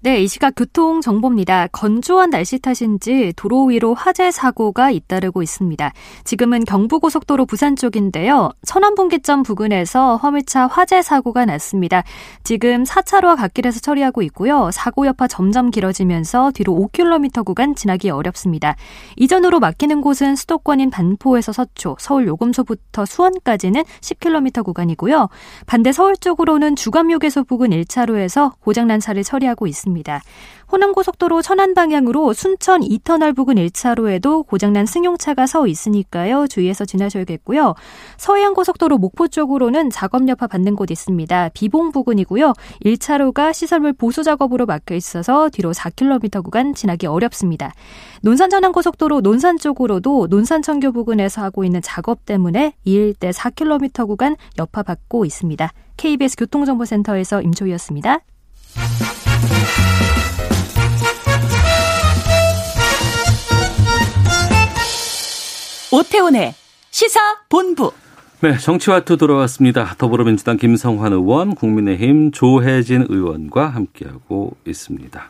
네, 이 시각 교통 정보입니다. 건조한 날씨 탓인지 도로 위로 화재 사고가 잇따르고 있습니다. 지금은 경부고속도로 부산 쪽인데요. 천안분기점 부근에서 화물차 화재 사고가 났습니다. 지금 4차로와 갓길에서 처리하고 있고요. 사고 여파 점점 길어지면서 뒤로 5km 구간 지나기 어렵습니다. 이전으로 막히는 곳은 수도권인 반포에서 서초, 서울 요금소부터 수원까지는 10km 구간이고요. 반대 서울 쪽으로는 주감휴게소 부근 1차로에서 고장난 차를 처리하고 있습니다. 있습니다. 호남고속도로 천안 방향으로 순천 이터널 부근 1차로에도 고장난 승용차가 서 있으니까요. 주의해서 지나셔야겠고요. 서해안고속도로 목포 쪽으로는 작업 여파 받는 곳 있습니다. 비봉 부근이고요. 1차로가 시설물 보수 작업으로 막혀 있어서 뒤로 4km 구간 지나기 어렵습니다. 논산 전환고속도로 논산 쪽으로도 논산 청교 부근에서 하고 있는 작업 때문에 이 일대 4km 구간 여파 받고 있습니다. KBS 교통정보센터에서 임초희였습니다. 오태훈의 시사 본부. 네, 정치와투 돌아왔습니다. 더불어민주당 김성환 의원, 국민의힘 조혜진 의원과 함께하고 있습니다.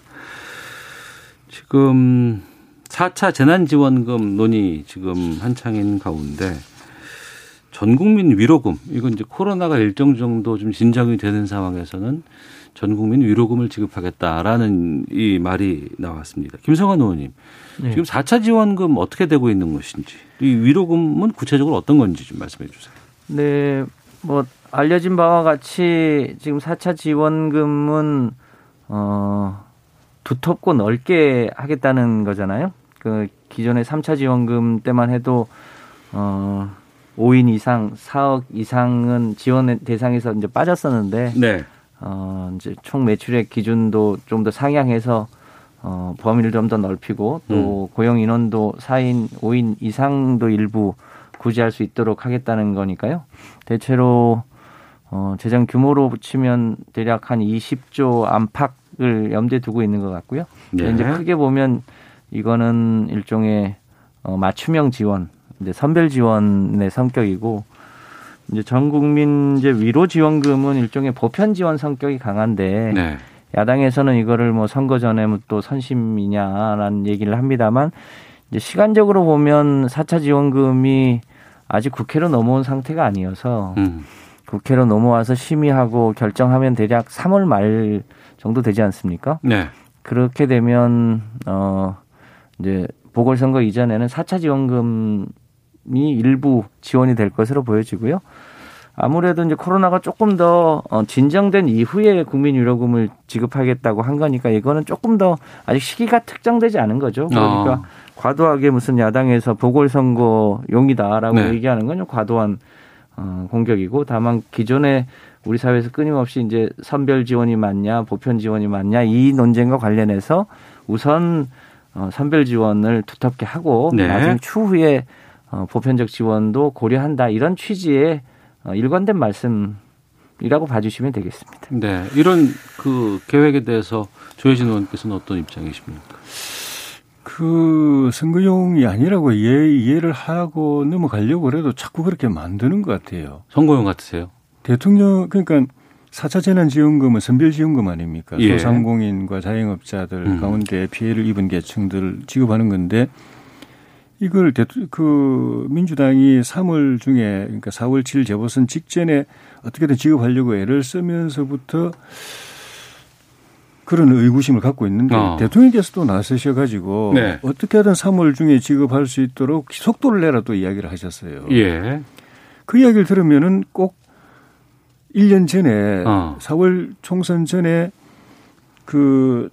지금 4차 재난지원금 논의 지금 한창인 가운데 전 국민 위로금, 이건 이제 코로나가 일정 정도 좀 진정이 되는 상황에서는 전 국민 위로금을 지급하겠다라는 이 말이 나왔습니다. 김성환 의원님, 네. 지금 4차 지원금 어떻게 되고 있는 것인지, 이 위로금은 구체적으로 어떤 건지 좀 말씀해 주세요. 네, 뭐 알려진 바와 같이 지금 4차 지원금은 어 두텁고 넓게 하겠다는 거잖아요. 그 기존의 3차 지원금 때만 해도 어 5인 이상 4억 이상은 지원 대상에서 이제 빠졌었는데 네. 어 이제 총 매출액 기준도 좀 더 상향해서 어 범위를 좀 더 넓히고 또 음. 고용 인원도 4인 5인 이상도 일부 구제할 수 있도록 하겠다는 거니까요. 대체로 어 재정 규모로 붙이면 대략 한 20조 안팎을 염두에 두고 있는 것 같고요. 네. 이제 크게 보면 이거는 일종의 어, 맞춤형 지원, 이제 선별 지원의 성격이고 이제 전 국민 이제 위로 지원금은 일종의 보편 지원 성격이 강한데 네. 야당에서는 이거를 뭐 선거 전에 뭐또 선심이냐라는 얘기를 합니다만 이제 시간적으로 보면 4차 지원금이 아직 국회로 넘어온 상태가 아니어서 음. 국회로 넘어와서 심의하고 결정하면 대략 3월 말 정도 되지 않습니까? 네. 그렇게 되면 어 이제 보궐선거 이전에는 4차 지원금이 일부 지원이 될 것으로 보여지고요. 아무래도 이제 코로나가 조금 더 어, 진정된 이후에 국민 유료금을 지급하겠다고 한 거니까 이거는 조금 더 아직 시기가 특정되지 않은 거죠. 그러니까 어. 과도하게 무슨 야당에서 보궐선거 용이다라고 네. 얘기하는 건좀 과도한 어, 공격이고 다만 기존에 우리 사회에서 끊임없이 이제 선별 지원이 맞냐 보편 지원이 맞냐 이 논쟁과 관련해서 우선 어, 선별 지원을 두텁게 하고 네. 나중 추후에 어, 보편적 지원도 고려한다 이런 취지의 어, 일관된 말씀이라고 봐주시면 되겠습니다. 네. 이런 그 계획에 대해서 조혜진 의원께서는 어떤 입장이십니까? 그 선거용이 아니라고 이해, 이해를 하고 넘어가려고 그래도 자꾸 그렇게 만드는 것 같아요. 선거용 같으세요? 대통령 그러니까 4차 재난지원금은 선별지원금 아닙니까? 예. 소상공인과 자영업자들 음. 가운데 피해를 입은 계층들 지급하는 건데 이걸 대통- 그 민주당이 3월 중에 그러니까 4월 7일 재보선 직전에 어떻게든 지급하려고 애를 쓰면서부터 그런 의구심을 갖고 있는데 어. 대통령께서도 나서셔 가지고 네. 어떻게든 3월 중에 지급할 수 있도록 속도를 내라 또 이야기를 하셨어요. 예. 그 이야기를 들으면은 꼭 1년 전에 어. 4월 총선 전에 그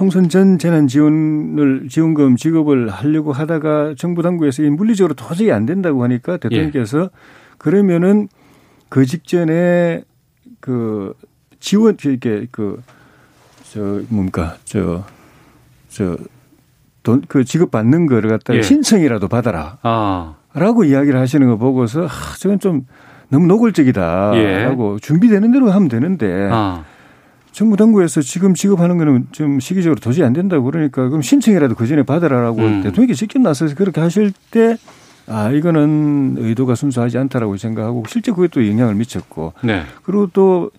총선 전 재난 지원을 지원금 지급을 하려고 하다가 정부 당국에서 이 물리적으로 도저히 안 된다고 하니까 대통령께서 그러면은 그 직전에 그 지원 이렇게 그 저 뭡니까 저 저 돈 그 지급 받는 거를 갖다가 예. 신청이라도 받아라. 아. 라고 이야기를 하시는 거 보고서 아, 저건 좀 너무 노골적이다. 예. 라고 준비되는 대로 하면 되는데 아. 정부 당국에서 지금 지급하는 거는 좀 시기적으로 도저히 안 된다고 그러니까 그럼 신청이라도 그 전에 받으라라고 음. 대통령이 직접 나서서 그렇게 하실 때 아, 이거는 의도가 순수하지 않다라고 생각하고 실제 그게 또 영향을 미쳤고 네. 그리고 또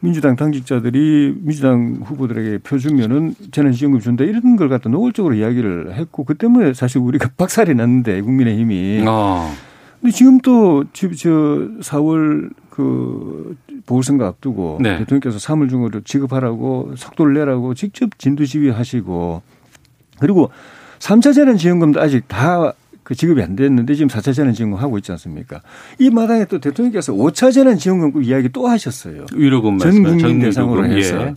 민주당 당직자들이 민주당 후보들에게 표 주면은 재난지원금 준다 이런 걸 갖다 노골적으로 이야기를 했고 그 때문에 사실 우리가 박살이 났는데 국민의힘이 어. 근데 지금 또, 지- 저, 4월 그 보궐선거 앞두고 네. 대통령께서 3월 중으로 지급하라고 속도를 내라고 직접 진두 지휘 하시고 그리고 3차 재난지원금도 아직 다 그 지급이 안 됐는데 지금 4차 재난지원금 하고 있지 않습니까? 이 마당에 또 대통령께서 5차 재난지원금 이야기 또 하셨어요. 위로금 전 국민 전국민 대상으로 요금. 해서. 예.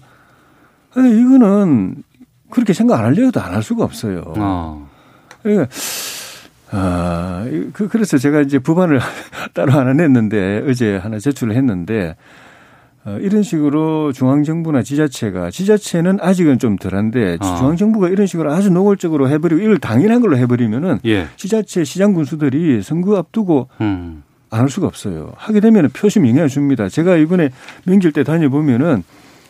아니, 이거는 그렇게 생각 안 하려도 안 할 수가 없어요. 어. 그러니까 아, 그, 그래서 제가 이제 법안을 따로 하나 냈는데 어제 하나 제출을 했는데 어, 이런 식으로 중앙정부나 지자체가 지자체는 아직은 좀 덜한데 어. 중앙정부가 이런 식으로 아주 노골적으로 해버리고 이걸 당연한 걸로 해버리면은 예. 지자체 시장 군수들이 선거 앞두고 음. 안할 수가 없어요. 하게 되면 표심 영향을 줍니다. 제가 이번에 명절 때 다녀보면은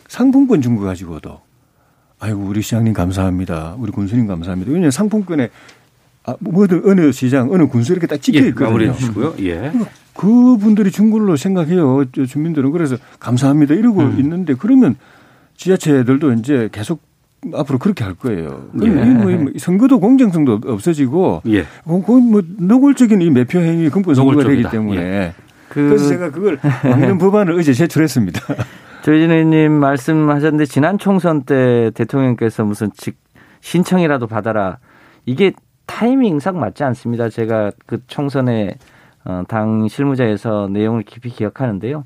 상품권 준 거 가지고도 아이고 우리 시장님 감사합니다. 우리 군수님 감사합니다. 왜냐하면 상품권에 아, 뭐든 어느 시장 어느 군수 이렇게 딱 찍혀 예. 있거든요. 마무리해 주시고요. 예. 그분들이 준 걸로 생각해요. 저 주민들은 그래서 감사합니다 이러고 음. 있는데 그러면 지자체들도 이제 계속 앞으로 그렇게 할 거예요. 예. 뭐, 뭐 선거도 공정성도 없어지고 예. 거의 뭐 노골적인 이 매표 행위 근본 선거가 되기. 때문에 그 그래서 제가 그걸 막는 법안을 어제 제출했습니다. 조혜진 의원님 말씀하셨는데 지난 총선 때 대통령께서 무슨 직 신청이라도 받아라 이게 타이밍상 맞지 않습니다. 제가 그 총선에 어, 당 실무자에서 내용을 깊이 기억하는데요.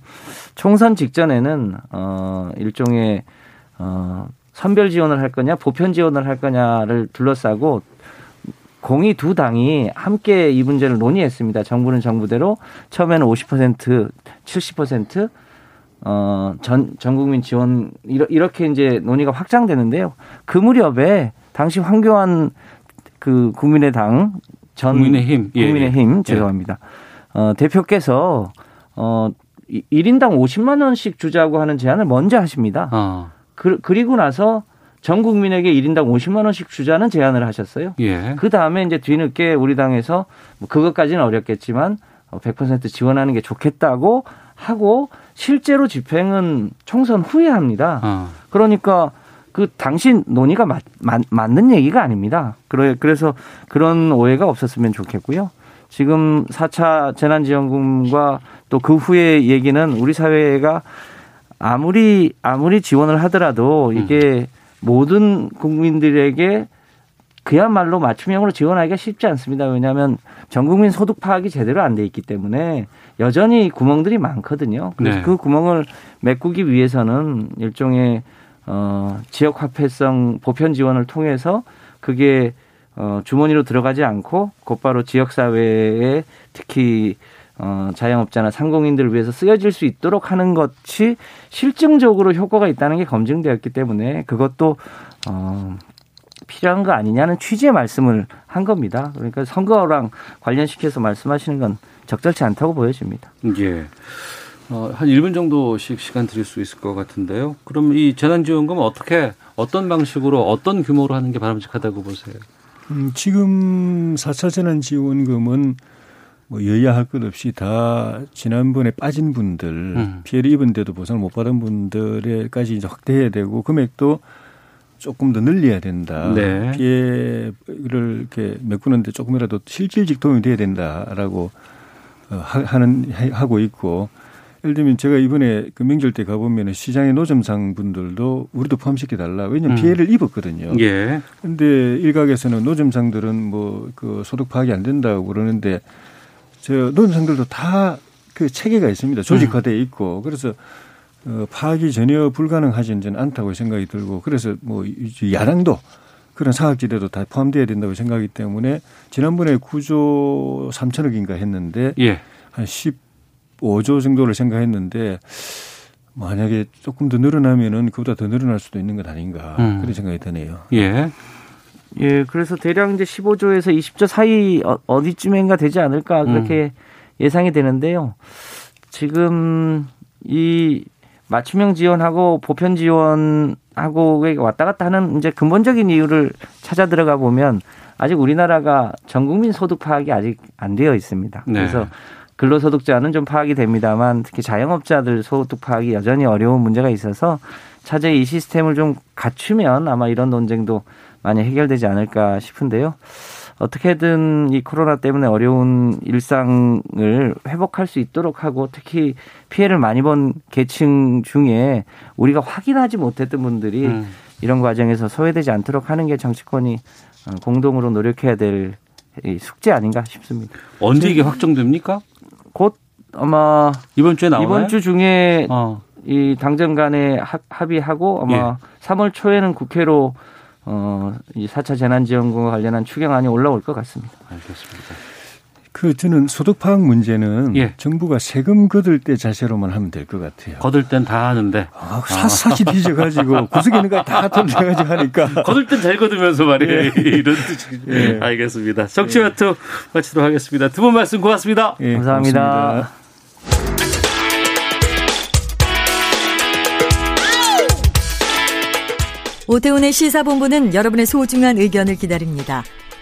총선 직전에는 어, 일종의 어, 선별 지원을 할 거냐, 보편 지원을 할 거냐를 둘러싸고 공이 두 당이 함께 이 문제를 논의했습니다. 정부는 정부대로 처음에는 50%, 70% 어, 전, 전 국민 지원, 이렇게 이제 논의가 확장되는데요. 그 무렵에 당시 황교안 그 국민의당 전 국민의힘, 예, 국민의힘 예. 죄송합니다. 어, 대표께서 어, 1인당 50만 원씩 주자고 하는 제안을 먼저 하십니다. 어. 그, 그리고 나서 전 국민에게 1인당 50만 원씩 주자는 제안을 하셨어요. 예. 그 다음에 이제 뒤늦게 우리 당에서 뭐 그것까지는 어렵겠지만 100% 지원하는 게 좋겠다고 하고 실제로 집행은 총선 후에 합니다. 어. 그러니까 그 당시 논의가 맞, 맞, 맞는 얘기가 아닙니다. 그래, 그래서 그런 오해가 없었으면 좋겠고요. 지금 4차 재난지원금과 또 그 후에 얘기는 우리 사회가 아무리 아무리 지원을 하더라도 이게 음. 모든 국민들에게 그야말로 맞춤형으로 지원하기가 쉽지 않습니다. 왜냐하면 전 국민 소득 파악이 제대로 안 돼 있기 때문에 여전히 구멍들이 많거든요. 그래서 네. 그 구멍을 메꾸기 위해서는 일종의 어 지역 화폐성 보편 지원을 통해서 그게 어 주머니로 들어가지 않고 곧바로 지역 사회에 특히 어, 자영업자나 상공인들을 위해서 쓰여질 수 있도록 하는 것이 실증적으로 효과가 있다는 게 검증되었기 때문에 그것도 어, 필요한 거 아니냐는 취지의 말씀을 한 겁니다. 그러니까 선거랑 관련시켜서 말씀하시는 건 적절치 않다고 보여집니다. 예. 어, 한 1분 정도씩 시간 드릴 수 있을 것 같은데요. 그럼 이 재난지원금은 어떻게, 어떤 방식으로, 어떤 규모로 하는 게 바람직하다고 보세요? 음, 지금 4차 재난지원금은 뭐 여야 할 것 없이 다 지난번에 빠진 분들 음. 피해를 입은데도 보상을 못 받은 분들에까지 이제 확대해야 되고 금액도 조금 더 늘려야 된다. 네. 피해를 이렇게 메꾸는데 조금이라도 실질적 도움이 돼야 된다라고 어, 하는 하고 있고 예를 들면 제가 이번에 그 명절 때 가보면 시장의 노점상 분들도 우리도 포함시켜 달라. 왜냐하면 음. 피해를 입었거든요. 예. 근데 일각에서는 노점상들은 뭐 그 소득 파악이 안 된다고 그러는데 저 노점상들도 다 그 체계가 있습니다. 조직화돼 있고 그래서 어, 파악이 전혀 불가능하지는 않다고 생각이 들고 그래서 뭐 야당도 그런 사각지대도 다 포함돼야 된다고 생각하기 때문에 지난번에 9조 3천억인가 했는데 예. 한 15조 정도를 생각했는데 만약에 조금 더 늘어나면은 그보다 더 늘어날 수도 있는 것 아닌가 음. 그런 생각이 드네요. 예. 예, 그래서 대략 이제 15조에서 20조 사이 어, 어디쯤인가 되지 않을까 그렇게 음. 예상이 되는데요. 지금 이 맞춤형 지원하고 보편 지원하고 왔다 갔다 하는 이제 근본적인 이유를 찾아 들어가 보면 아직 우리나라가 전 국민 소득 파악이 아직 안 되어 있습니다. 네. 그래서 근로소득자는 좀 파악이 됩니다만 특히 자영업자들 소득 파악이 여전히 어려운 문제가 있어서 차제 이 시스템을 좀 갖추면 아마 이런 논쟁도 많이 해결되지 않을까 싶은데요. 어떻게든 이 코로나 때문에 어려운 일상을 회복할 수 있도록 하고 특히 피해를 많이 본 계층 중에 우리가 확인하지 못했던 분들이 음. 이런 과정에서 소외되지 않도록 하는 게 정치권이 어, 공동으로 노력해야 될 숙제 아닌가 싶습니다. 언제 이게 확정됩니까? 곧 아마 이번 주에 나와요? 이번 주 중에 어. 이 당정 간에 합의하고 아마 예. 3월 초에는 국회로 어, 이 4차 재난지원금과 관련한 추경안이 올라올 것 같습니다. 알겠습니다. 그 저는 소득 파악 문제는 예. 정부가 세금 거둘 때 자세로만 하면 될 것 같아요. 거둘 땐 다 하는데 아, 샅샅이 뒤져가지고 구석에 있는 거다 돌려가지고 하니까 거둘 땐 잘 거두면서 말이에요. 예. 이런 뜻이 예. 알겠습니다. 정치와투 예. 마치도록 하겠습니다. 두 분 말씀 고맙습니다. 예, 감사합니다. 고맙습니다. 오태훈의 시사본부는 여러분의 소중한 의견을 기다립니다.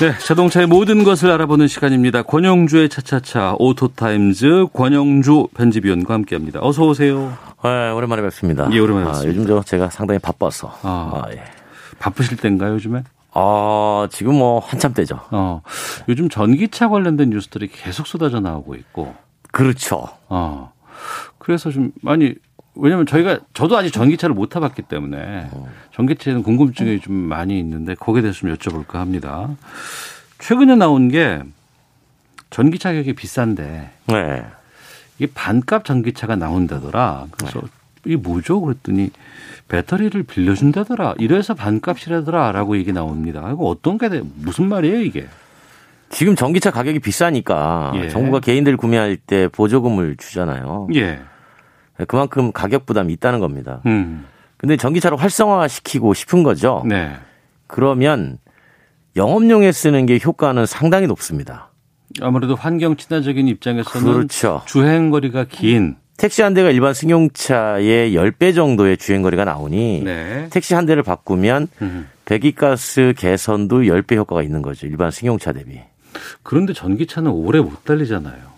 네, 자동차의 모든 것을 알아보는 시간입니다. 권용주의 차차차 오토타임즈 권용주 편집위원과 함께합니다. 어서 오세요. 네, 오랜만에 뵙습니다. 예, 오랜만에 뵙습니다. 아, 요즘 저 제가 상당히 바빠서. 아, 아 예. 바쁘실 때인가요, 요즘에? 어, 지금 뭐 한참 때죠. 어, 요즘 전기차 관련된 뉴스들이 계속 쏟아져 나오고 있고. 그렇죠. 어. 그래서 좀 많이 왜냐면 저희가 저도 아직 전기차를 못 타봤기 때문에 전기차에는 궁금증이 좀 많이 있는데 거기에 대해서 좀 여쭤볼까 합니다. 최근에 나온 게 전기차 가격이 비싼데 네. 이게 반값 전기차가 나온다더라. 그래서 이게 뭐죠? 그랬더니 배터리를 빌려준다더라. 이래서 반값이라더라라고 얘기 나옵니다. 이거 어떤 게 돼? 무슨 말이에요 이게? 지금 전기차 가격이 비싸니까 예. 정부가 개인들 구매할 때 보조금을 주잖아요. 예. 그만큼 가격 부담이 있다는 겁니다. 음. 근데 전기차를 활성화시키고 싶은 거죠. 네. 그러면 영업용에 쓰는 게 효과는 상당히 높습니다. 아무래도 환경 친화적인 입장에서는 그렇죠. 주행 거리가 긴 택시 한 대가 일반 승용차의 10배 정도의 주행 거리가 나오니 네. 택시 한 대를 바꾸면 음. 배기가스 개선도 10배 효과가 있는 거죠. 일반 승용차 대비. 그런데 전기차는 오래 못 달리잖아요.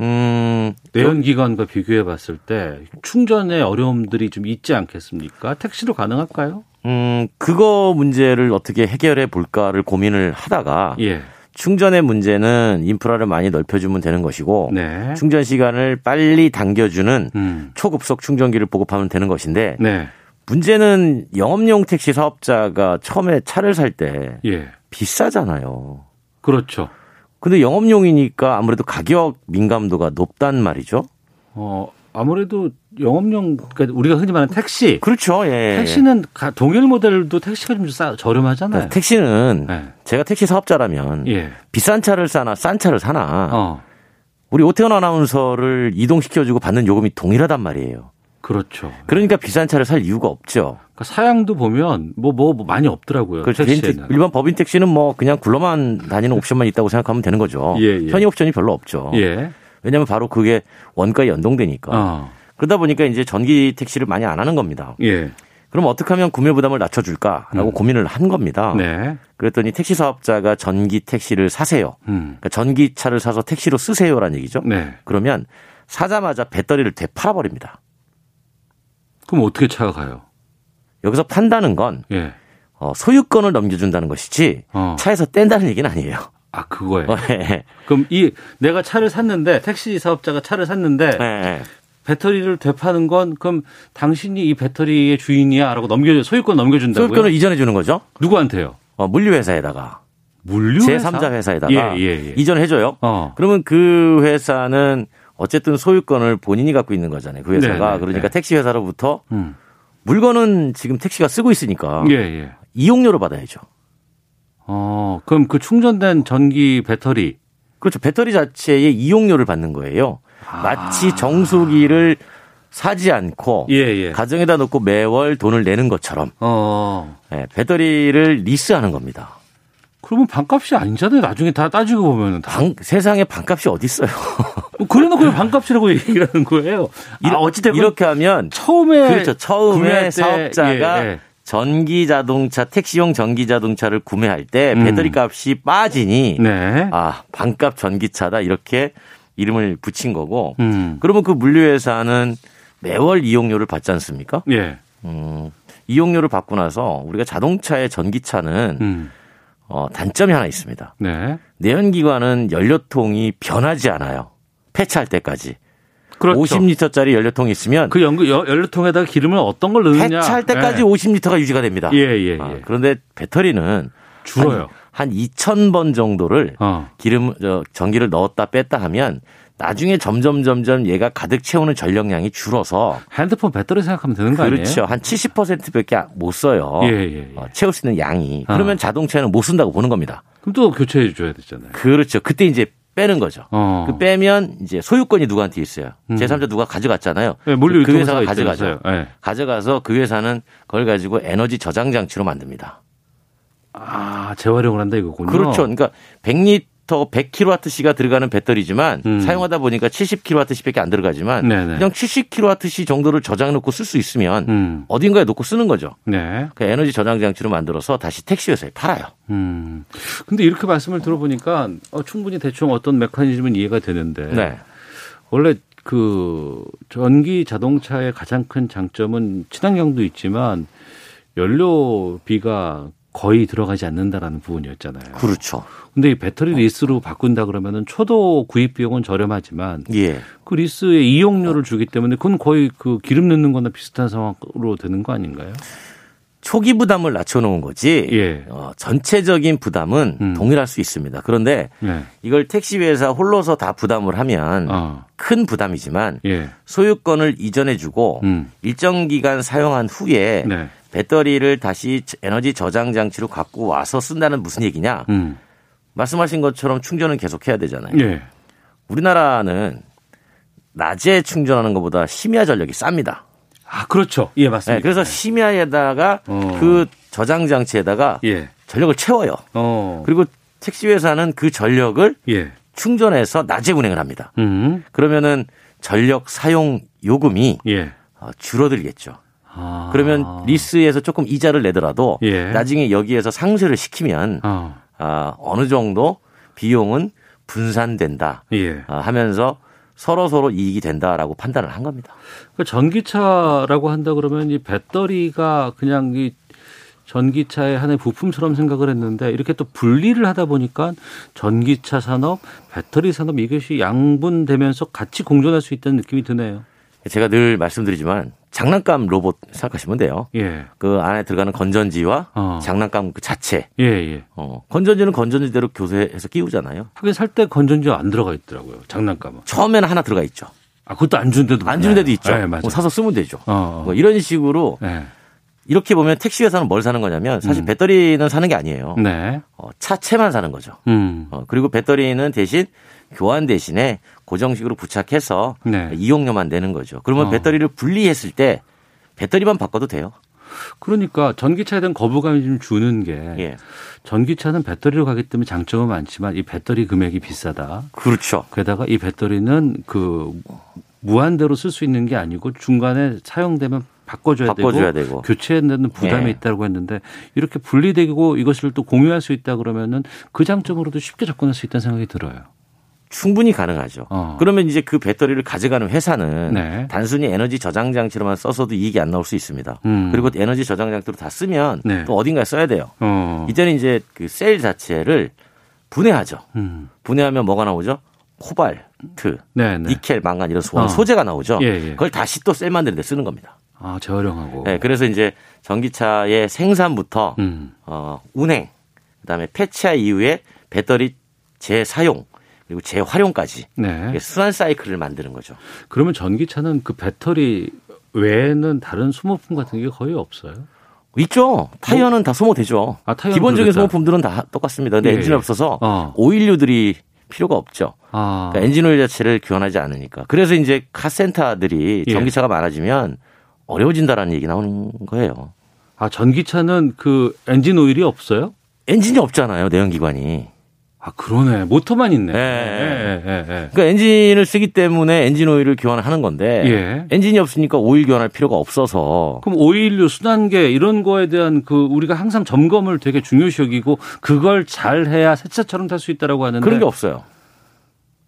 음, 내연기관과 비교해 봤을 때 충전의 어려움들이 좀 있지 않겠습니까? 택시로 가능할까요? 음, 그거 문제를 어떻게 해결해 볼까를 고민을 하다가 예. 충전의 문제는 인프라를 많이 넓혀주면 되는 것이고 네. 충전 시간을 빨리 당겨주는 음. 초급속 충전기를 보급하면 되는 것인데 네. 문제는 영업용 택시 사업자가 처음에 차를 살때 예. 비싸잖아요. 그렇죠. 근데 영업용이니까 아무래도 가격 민감도가 높단 말이죠. 어, 아무래도 영업용 그러니까 우리가 흔히 말하는 택시. 그렇죠. 예. 택시는 가- 동일 모델도 택시가 좀 싸, 저렴하잖아요. 그러니까 택시는 네. 제가 택시 사업자라면 예. 비싼 차를 사나 싼 차를 사나 어. 우리 오태원 아나운서를 이동시켜주고 받는 요금이 동일하단 말이에요. 그렇죠. 그러니까 비싼 차를 살 이유가 없죠. 그러니까 사양도 보면 뭐, 뭐, 뭐 많이 없더라고요. 그 개인 택- 택시에는. 일반 법인 택시는 뭐 그냥 굴러만 다니는 옵션만 있다고 생각하면 되는 거죠. 예, 예. 편의 옵션이 별로 없죠. 예. 왜냐하면 바로 그게 원가에 연동되니까. 어. 그러다 보니까 이제 전기 택시를 많이 안 하는 겁니다. 예. 그럼 어떻게 하면 구매 부담을 낮춰줄까라고 고민을 한 겁니다. 음. 네. 그랬더니 택시 사업자가 전기 택시를 사세요. 음. 그러니까 전기차를 사서 택시로 쓰세요라는 얘기죠. 네. 그러면 사자마자 배터리를 되팔아버립니다. 그럼 어떻게 차가 가요? 여기서 판다는 건 예. 어, 소유권을 넘겨준다는 것이지 어. 차에서 뗀다는 얘기는 아니에요. 아, 그거예요. 어, 예, 그럼 이 내가 차를 샀는데 택시 사업자가 차를 샀는데 예, 예. 배터리를 되파는 건 그럼 당신이 이 배터리의 주인이야라고 넘겨 소유권 넘겨준다고요? 소유권을 이전해 주는 거죠. 누구한테요? 어, 물류회사에다가 물류 제3자 회사에다가 예, 예, 예. 이전해 줘요. 어. 그러면 그 회사는 어쨌든 소유권을 본인이 갖고 있는 거잖아요. 그 회사가 네, 네, 그러니까 네. 택시 회사로부터 음. 물건은 지금 택시가 쓰고 있으니까 예, 예. 이용료를 받아야죠. 어, 그럼 그 충전된 전기 배터리 그렇죠. 배터리 자체의 이용료를 받는 거예요. 마치 정수기를 사지 않고 아. 예, 예. 가정에다 놓고 매월 돈을 내는 것처럼 어. 예, 배터리를 리스하는 겁니다. 그러면 반값이 아니잖아요. 나중에 다 따지고 보면 은. 방- 세상에 반값이 어디 있어요? 그래놓고 왜 반값이라고 얘기를 하는 거예요. 아, 어찌됐건 이렇게 하면 처음에 그렇죠. 처음에 사업자가 예, 예. 전기 자동차 택시용 전기 자동차를 구매할 때 음. 배터리 값이 빠지니 네. 아 반값 전기차다 이렇게 이름을 붙인 거고 음. 그러면 그 물류회사는 매월 이용료를 받지 않습니까? 예. 음, 이용료를 받고 나서 우리가 자동차의 전기차는 음. 어, 단점이 하나 있습니다. 네. 내연기관은 연료통이 변하지 않아요. 폐차할 때까지. 그렇죠. 50리터짜리 연료통이 있으면 그 연구 연료통에다가 기름을 어떤 걸 넣느냐. 폐차할 때까지 예. 50리터가 유지가 됩니다. 예, 예, 예. 아, 그런데 배터리는 줄어요. 한, 한 2,000번 정도를 어. 기름 저 전기를 넣었다 뺐다 하면 나중에 점점 점점 얘가 가득 채우는 전력량이 줄어서 핸드폰 배터리 생각하면 되는 거 아니에요? 그렇죠. 한 70%밖에 못 써요. 예, 예, 예. 어, 채울 수 있는 양이. 어. 그러면 자동차는 못 쓴다고 보는 겁니다. 그럼 또 교체해 줘야 되잖아요. 그렇죠. 그때 이제 빼는 거죠. 어. 그 빼면 이제 소유권이 누구한테 있어요. 음. 제3자 누가 가져갔잖아요. 네, 물류 그 회사가 유통사가 가져가죠. 예. 가져가서 그 회사는 그걸 가지고 에너지 저장 장치로 만듭니다. 아, 재활용을 한다 이거군요. 그렇죠. 그러니까 100리 터 100kWh가 들어가는 배터리지만 음. 사용하다 보니까 70kWh밖에 안 들어가지만 네네. 그냥 70kWh 정도를 저장 놓고 쓸 수 있으면 음. 어딘가에 놓고 쓰는 거죠. 네. 그 에너지 저장 장치로 만들어서 다시 택시 회사에 팔아요. 음. 근데 이렇게 말씀을 들어보니까 어, 충분히 대충 어떤 메커니즘은 이해가 되는데 네. 원래 그 전기 자동차의 가장 큰 장점은 친환경도 있지만 연료비가 거의 들어가지 않는다라는 부분이었잖아요. 그렇죠. 근데 이 배터리 리스로 바꾼다 그러면은 초도 구입 비용은 저렴하지만 예. 그 리스의 이용료를 주기 때문에 그건 거의 그 기름 넣는 거나 비슷한 상황으로 되는 거 아닌가요? 초기 부담을 낮춰놓은 거지. 예. 어, 전체적인 부담은 음. 동일할 수 있습니다. 그런데 네. 이걸 택시 회사 홀로서 다 부담을 하면 어. 큰 부담이지만 예. 소유권을 이전해주고 음. 일정 기간 사용한 후에 네. 배터리를 다시 에너지 저장 장치로 갖고 와서 쓴다는 무슨 얘기냐? 음. 말씀하신 것처럼 충전은 계속해야 되잖아요. 예. 우리나라는 낮에 충전하는 것보다 심야 전력이 쌉니다. 아, 그렇죠. 예, 맞습니다. 네, 그래서 심야에다가 어. 그 저장 장치에다가 예. 전력을 채워요. 어. 그리고 택시 회사는 그 전력을 예. 충전해서 낮에 운행을 합니다. 음. 그러면은 전력 사용 요금이 예. 어, 줄어들겠죠. 아. 그러면 리스에서 조금 이자를 내더라도 예. 나중에 여기에서 상쇄를 시키면 어. 아, 어느 정도 비용은 분산된다 예. 아, 하면서 서로 서로 이익이 된다라고 판단을 한 겁니다. 그 전기차라고 한다 그러면 이 배터리가 그냥 이 전기차의 하나의 부품처럼 생각을 했는데 이렇게 또 분리를 하다 보니까 전기차 산업, 배터리 산업 이것이 양분되면서 같이 공존할 수 있다는 느낌이 드네요. 제가 늘 말씀드리지만 장난감 로봇 생각하시면 돼요. 예. 그 안에 들어가는 건전지와 어. 장난감 그 자체. 예, 예. 어, 건전지는 건전지대로 교세해서 끼우잖아요. 하긴 살 때 건전지 안 들어가 있더라고요. 장난감은. 처음에는 하나 들어가 있죠. 아, 그것도 안 주는데도 안 주는 데도 있죠. 네, 맞아요. 뭐 사서 쓰면 되죠. 어, 어. 뭐 이런 식으로 네. 이렇게 보면 택시 회사는 뭘 사는 거냐면 사실 음. 배터리는 사는 게 아니에요. 네. 어, 차체만 사는 거죠. 음. 어, 그리고 배터리는 대신 교환 대신에 고정식으로 부착해서 네. 이용료만 내는 거죠. 그러면 어. 배터리를 분리했을 때 배터리만 바꿔도 돼요. 그러니까 전기차에 대한 거부감이 좀 주는 게 예. 전기차는 배터리로 가기 때문에 장점은 많지만 이 배터리 금액이 비싸다. 그렇죠. 게다가 이 배터리는 그 무한대로 쓸 수 있는 게 아니고 중간에 사용되면 바꿔줘야, 바꿔줘야 되고, 되고. 교체하는 부담이 예. 있다고 했는데 이렇게 분리되고 이것을 또 공유할 수 있다 그러면은 그 장점으로도 쉽게 접근할 수 있다는 생각이 들어요. 충분히 가능하죠. 어. 그러면 이제 그 배터리를 가져가는 회사는 네. 단순히 에너지 저장 장치로만 써서도 이익이 안 나올 수 있습니다. 음. 그리고 에너지 저장 장치로 다 쓰면 네. 또 어딘가에 써야 돼요. 어. 이때는 이제 그 셀 자체를 분해하죠. 음. 분해하면 뭐가 나오죠? 코발트, 네, 네. 니켈, 망간 이런 소, 어. 소재가 나오죠. 예, 예. 그걸 다시 또 셀 만드는 데 쓰는 겁니다. 아, 재활용하고. 네, 그래서 이제 전기차의 생산부터 음. 어, 운행, 그다음에 폐차 이후에 배터리 재사용 그리고 재활용까지 네. 순환 사이클을 만드는 거죠. 그러면 전기차는 그 배터리 외에는 다른 소모품 같은 게 거의 없어요? 있죠. 타이어는 다 소모되죠. 아, 기본적인 그러겠다. 소모품들은 다 똑같습니다. 근데 예, 엔진이 예. 없어서 어. 오일류들이 필요가 없죠. 아. 그러니까 엔진 오일 자체를 교환하지 않으니까. 그래서 이제 카센터들이 예. 전기차가 많아지면 어려워진다라는 얘기 나오는 거예요. 아, 전기차는 그 엔진 오일이 없어요? 엔진이 없잖아요. 내연기관이. 아, 그러네. 모터만 있네. 예. 예, 예, 예. 그러니까 엔진을 쓰기 때문에 엔진 오일을 교환을 하는 건데 예. 엔진이 없으니까 오일 교환할 필요가 없어서 그럼 오일류, 순환계 이런 거에 대한 그 우리가 항상 점검을 되게 중요시 여기고 그걸 잘 해야 새 차처럼 탈 수 있다라고 하는데 그런 게 없어요.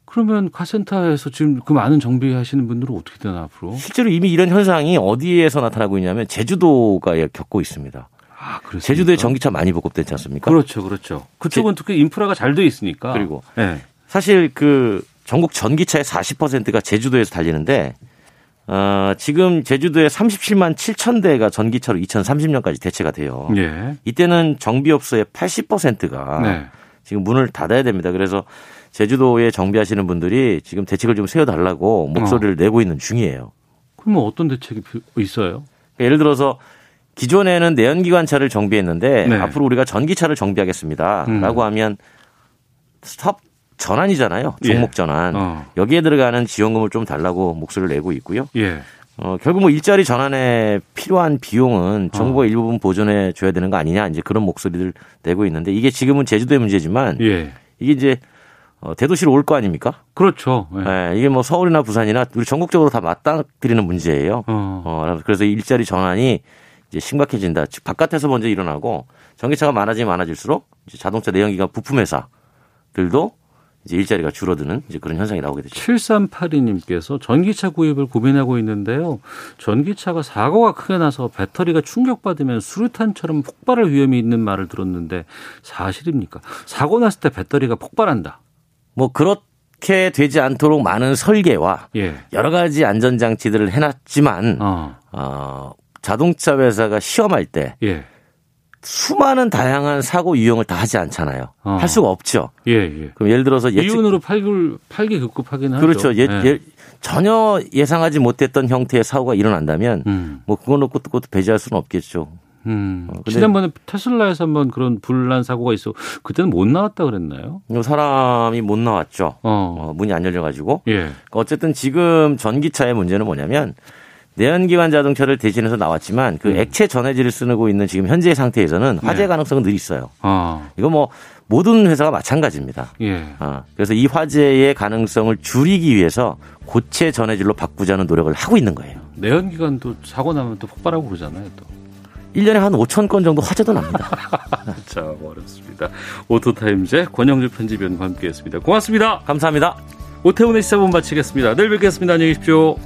그러면 카센터에서 지금 그 많은 정비하시는 분들은 어떻게 되나 앞으로? 실제로 이미 이런 현상이 어디에서 나타나고 있냐면 제주도가 겪고 있습니다. 아? 제주도에 전기차 많이 보급되지 않습니까? 그렇죠, 그렇죠. 그쪽은 특히 인프라가 잘 돼 있으니까. 그리고 예. 사실 그 전국 전기차의 40%가 제주도에서 달리는데 어, 지금 제주도에 37만 7천 대가 전기차로 2030년까지 대체가 돼요. 예. 이때는 정비업소의 80%가 네. 지금 문을 닫아야 됩니다. 그래서 제주도에 정비하시는 분들이 지금 대책을 좀 세워달라고 목소리를 내고 있는 중이에요. 그러면 어떤 대책이 있어요? 그러니까 예를 들어서 기존에는 내연기관차를 정비했는데 네. 앞으로 우리가 전기차를 정비하겠습니다라고 음. 하면 스톱 전환이잖아요. 예. 종목 전환. 어. 여기에 들어가는 지원금을 좀 달라고 목소리를 내고 있고요. 예. 어, 결국 뭐 일자리 전환에 필요한 비용은 정부가 어. 일부분 보존해 줘야 되는 거 아니냐 이제 그런 목소리를 내고 있는데 이게 지금은 제주도의 문제지만 예. 이게 이제 어, 대도시로 올 거 아닙니까? 그렇죠. 예. 예, 이게 뭐 서울이나 부산이나 우리 전국적으로 다 맞닥뜨리는 문제예요. 어. 어, 그래서 일자리 전환이 이제 심각해진다. 즉 바깥에서 먼저 일어나고 전기차가 많아지면 많아질수록 이제 자동차 내연기관 부품 회사들도 이제 일자리가 줄어드는 이제 그런 현상이 나오게 되죠. 7382님께서 전기차 구입을 고민하고 있는데요. 전기차가 사고가 크게 나서 배터리가 충격받으면 수류탄처럼 폭발할 위험이 있는 말을 들었는데 사실입니까? 사고 났을 때 배터리가 폭발한다. 뭐 그렇게 되지 않도록 많은 설계와 예. 여러 가지 안전 장치들을 해놨지만 어. 어, 자동차 회사가 시험할 때 예. 수많은 다양한 사고 유형을 다 하지 않잖아요. 어. 할 수가 없죠. 예, 예. 그럼 예를 들어서 예측 이윤으로 팔기, 팔기 급급하긴 하죠. 그렇죠. 예, 예. 예, 전혀 예상하지 못했던 형태의 사고가 일어난다면 음. 뭐 그거 놓고 그것도 배제할 수는 없겠죠. 음. 어, 지난번에 테슬라에서 한번 그런 불난 사고가 있어. 그때는 못 나왔다 그랬나요? 요 사람이 못 나왔죠. 어. 어, 문이 안 열려가지고. 예. 어쨌든 지금 전기차의 문제는 뭐냐면 내연기관 자동차를 대신해서 나왔지만 그 액체 전해질을 쓰고 있는 지금 현재 상태에서는 화재 네. 가능성은 늘 있어요. 아. 이거 뭐 모든 회사가 마찬가지입니다. 예. 아, 그래서 이 화재의 가능성을 줄이기 위해서 고체 전해질로 바꾸자는 노력을 하고 있는 거예요. 내연기관도 사고 나면 또 폭발하고 그러잖아요, 또. 1년에 한 5천 건 정도 화재도 납니다. 자, 어렵습니다. 오토타임즈 권영주 편집위원과 함께했습니다. 고맙습니다. 감사합니다. 오태훈의 시사본 마치겠습니다. 내일 뵙겠습니다. 안녕히 계십시오.